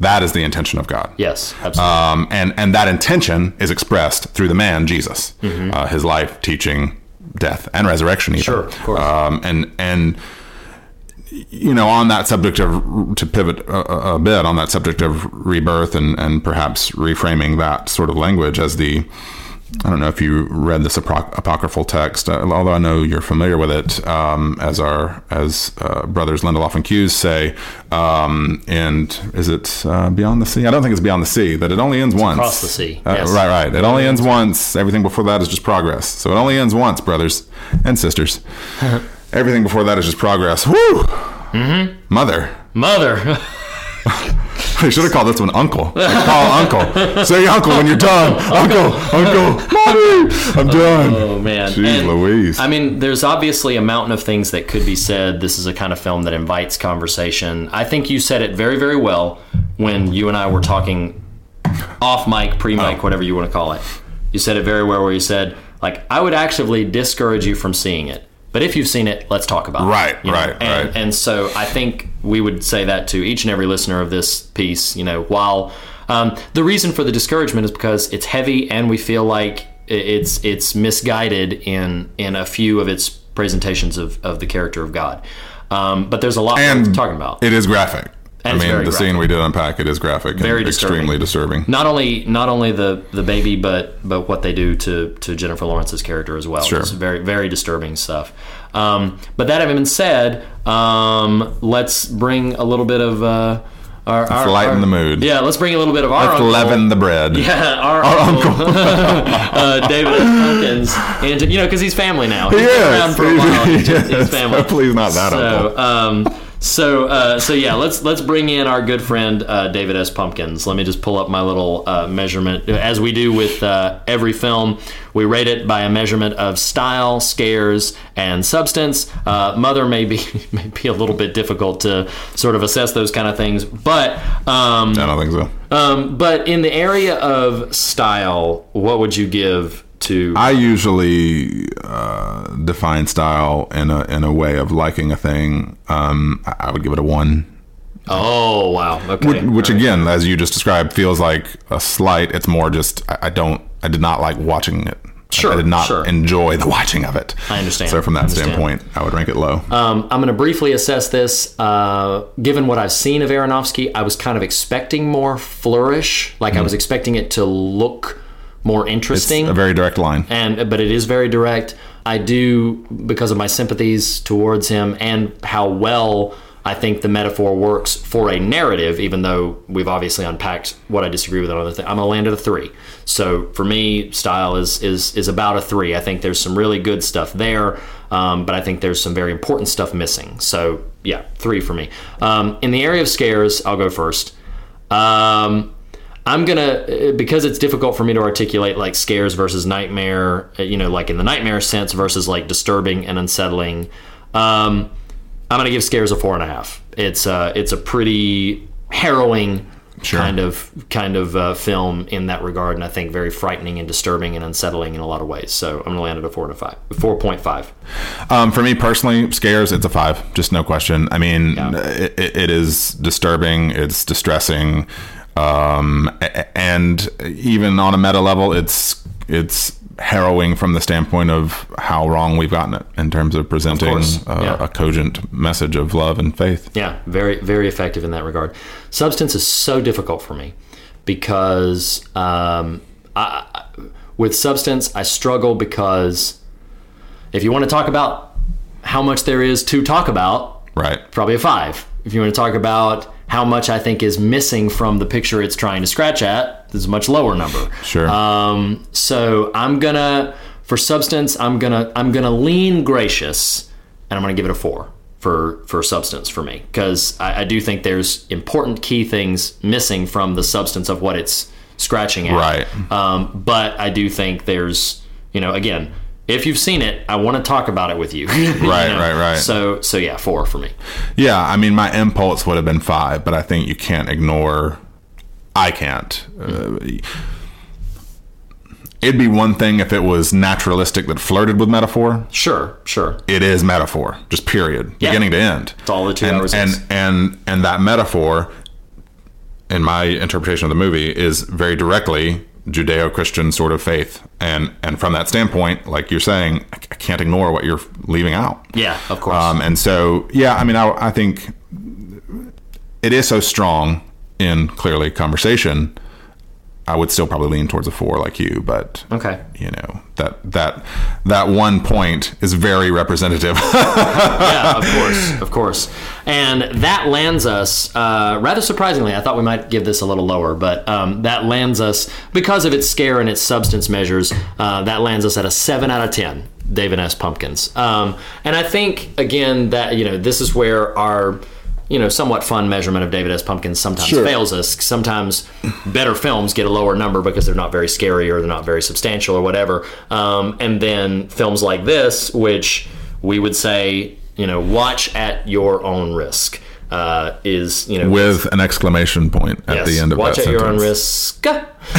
That is the intention of God. yes, absolutely. Um, and and that intention is expressed through the man Jesus, uh, his life, teaching, death, and resurrection. Even. Mm-hmm. Sure, of course. Um, and and you know, on that subject of to pivot a, a bit on that subject of rebirth and and perhaps reframing that sort of language as the I don't know if you read this apoc- apocryphal text, uh, although I know you're familiar with it, um, as our as uh, brothers Lindelof and Cuse say. Um, and is it uh, Beyond the Sea? I don't think it's Beyond the Sea. That it only ends once. Across the Sea, Uh, yes. Right, right. It only ends once. Everything before that is just progress. So it only ends once, brothers and sisters. Everything before that is just progress. Woo! Mm-hmm. Mother. Mother. I should have called this one Uncle. Like, call Uncle. Say Uncle when you're done. Uncle, Uncle, Mommy, I'm done. Oh man, Jeez And, Louise. I mean, there's obviously a mountain of things that could be said. This is a kind of film that invites conversation. I think you said it very, very well when you and I were talking off mic, pre mic, Oh. whatever you want to call it. You said it very well where you said, like, I would actively discourage you from seeing it. But if you've seen it, let's talk about Right, it. you know? right, and, right. And so I think we would say that to each and every listener of this piece. You know, while um, the reason for the discouragement is because it's heavy and we feel like it's it's misguided in in a few of its presentations of, of the character of God. Um, but there's a lot and talking about. It is graphic. And I mean, the scene we did unpack it is graphic Very and disturbing. extremely disturbing. not only not only the the baby, but but what they do to to Jennifer Lawrence's character as well. Sure. It's very very disturbing stuff. Um, but that having been said, um, let's bring a little bit of uh, our, our lighten our- the mood. Yeah, let's bring a little bit of our Let's uncle- leaven the bread. Yeah, our, our uncle, uh, David Pumpkins, and you know, because he's family now. He's been Yes. around for a while. He's, he's Yes. family. Please not that so, uncle. um, so, uh, so yeah, let's let's bring in our good friend uh, David S. Pumpkins. Let me just pull up my little uh, measurement. As we do with uh, every film, we rate it by a measurement of style, scares, and substance. Uh, Mother may be may be a little bit difficult to sort of assess those kind of things, but um, I don't think so. um, but in the area of style, what would you give to? I usually uh, define style in a in a way of liking a thing. Um, I, I would give it a one, oh wow, okay. which All right. again, as you just described, feels like a slight. It's more just I, I don't. I did not like watching it. Sure, I did not sure. enjoy the watching of it. I understand. So from that understand. standpoint, I would rank it low. Um, I'm going to briefly assess this. Uh, given what I've seen of Aronofsky, I was kind of expecting more flourish. Like I was expecting it to look more it's interesting. a very direct line. and but it is very direct. I do because of my sympathies towards him and how well I think the metaphor works for a narrative. Even though we've obviously unpacked what I disagree with on other things, I'm gonna land at a three. So for me, style is is is about a three. I think there's some really good stuff there, um, but I think there's some very important stuff missing. So yeah, three for me. Um, in the area of scares, I'll go first. Um, I'm gonna uh, because it's difficult for me to articulate like scares versus nightmare. uh, You know, like in the nightmare sense versus like disturbing and unsettling. Um, I'm gonna give scares a four and a half. It's uh, it's a pretty harrowing Sure. kind of kind of uh, film in that regard, and I think very frightening and disturbing and unsettling in a lot of ways. So I'm gonna land at a four and a five, four point five. Um, for me personally, scares it's a five, just no question. I mean, Yeah. it, it it is disturbing, it's distressing, um, and even on a meta level, it's it's harrowing from the standpoint of how wrong we've gotten it in terms of presenting course, uh, yeah. a cogent message of love and faith. Yeah, very very effective in that regard. Substance is so difficult for me because um, I- with substance I struggle because if you want to talk about how much there is to talk about, Right. probably a five. If you want to talk about how much I think is missing from the picture it's trying to scratch at, there's a much lower number. Sure. Um, so I'm gonna for substance, I'm gonna I'm gonna lean gracious, and I'm gonna give it a four for for substance for me because I, I do think there's important key things missing from the substance of what it's scratching at. Right. Um, but I do think there's you know again. If you've seen it, I want to talk about it with you. You Right, know? right, right. So, so yeah, four for me. Yeah, I mean, my impulse would have been five, but I think you can't ignore. I can't. Uh, it'd be one thing if it was naturalistic that flirted with metaphor. Sure, sure. It is metaphor, just period, Yeah. beginning to end. It's all the two and, hours and is. and and that metaphor, in my interpretation of the movie, is very directly Judeo-Christian sort of faith, and and from that standpoint, like you're saying, I I can't ignore what you're leaving out. Yeah, of course. Um, and so, yeah, I mean, I, I think it is so strong in clearly conversation. I would still probably lean towards a four, like you, but okay. you know that that that one point is very representative. yeah, of course, of course. And that lands us, uh, rather surprisingly, I thought we might give this a little lower, but um, that lands us, because of its scare and its substance measures, uh, that lands us at a 7 out of 10, David S. Pumpkins. Um, and I think, again, that, you know, this is where our, you know, somewhat fun measurement of David S. Pumpkins sometimes Sure. fails us. Sometimes better films get a lower number because they're not very scary or they're not very substantial or whatever. Um, and then films like this, which we would say, you know, watch at your own risk, uh, is you know with an exclamation point at yes, the end of the sentence. watch that at your own risk.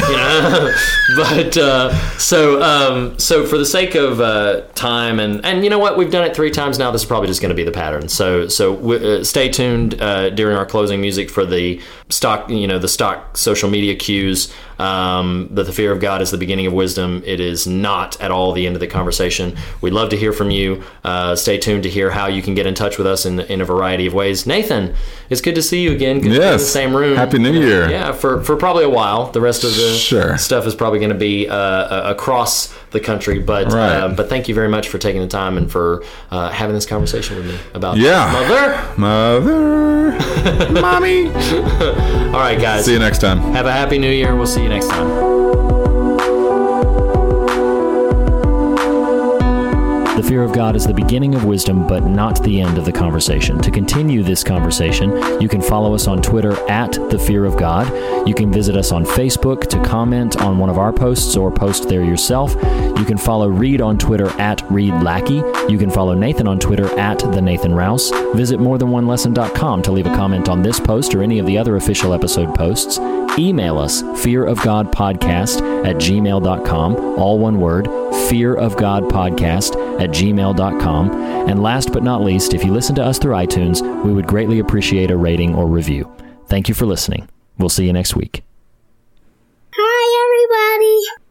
You know, but uh, so um, so for the sake of uh, time and and you know what, we've done it three times now. This is probably just going to be the pattern. So so w- uh, stay tuned uh, during our closing music for the stock. You know, the stock social media cues. Um, that the fear of God is the beginning of wisdom. It is not at all the end of the conversation. We'd love to hear from you. Uh, stay tuned to hear how you can get in touch with us in, in a variety of ways. Nathan, it's good to see you again. Good be in the Yes. same room. Happy New Year. Yeah, for, for probably a while. The rest of the Sure. stuff is probably going to be uh, uh, across the country. But Right. um, but thank you very much for taking the time and for uh, having this conversation with me about Yeah. mother. Mother, mommy. All right, guys. See you next time. Have a happy New Year. We'll see you next time. The fear of God is the beginning of wisdom, but not the end of the conversation. To continue this conversation, you can follow us on Twitter at The Fear of God. You can visit us on Facebook to comment on one of our posts or post there yourself. You can follow Reed on Twitter at Reed Lackey. You can follow Nathan on Twitter at The Nathan Rouse. Visit morethanonelesson.com to leave a comment on this post or any of the other official episode posts. Email us, fearofgodpodcast at gmail.com, all one word, fearofgodpodcast at gmail.com. And last but not least, if you listen to us through iTunes, we would greatly appreciate a rating or review. Thank you for listening. We'll see you next week. Hi, everybody.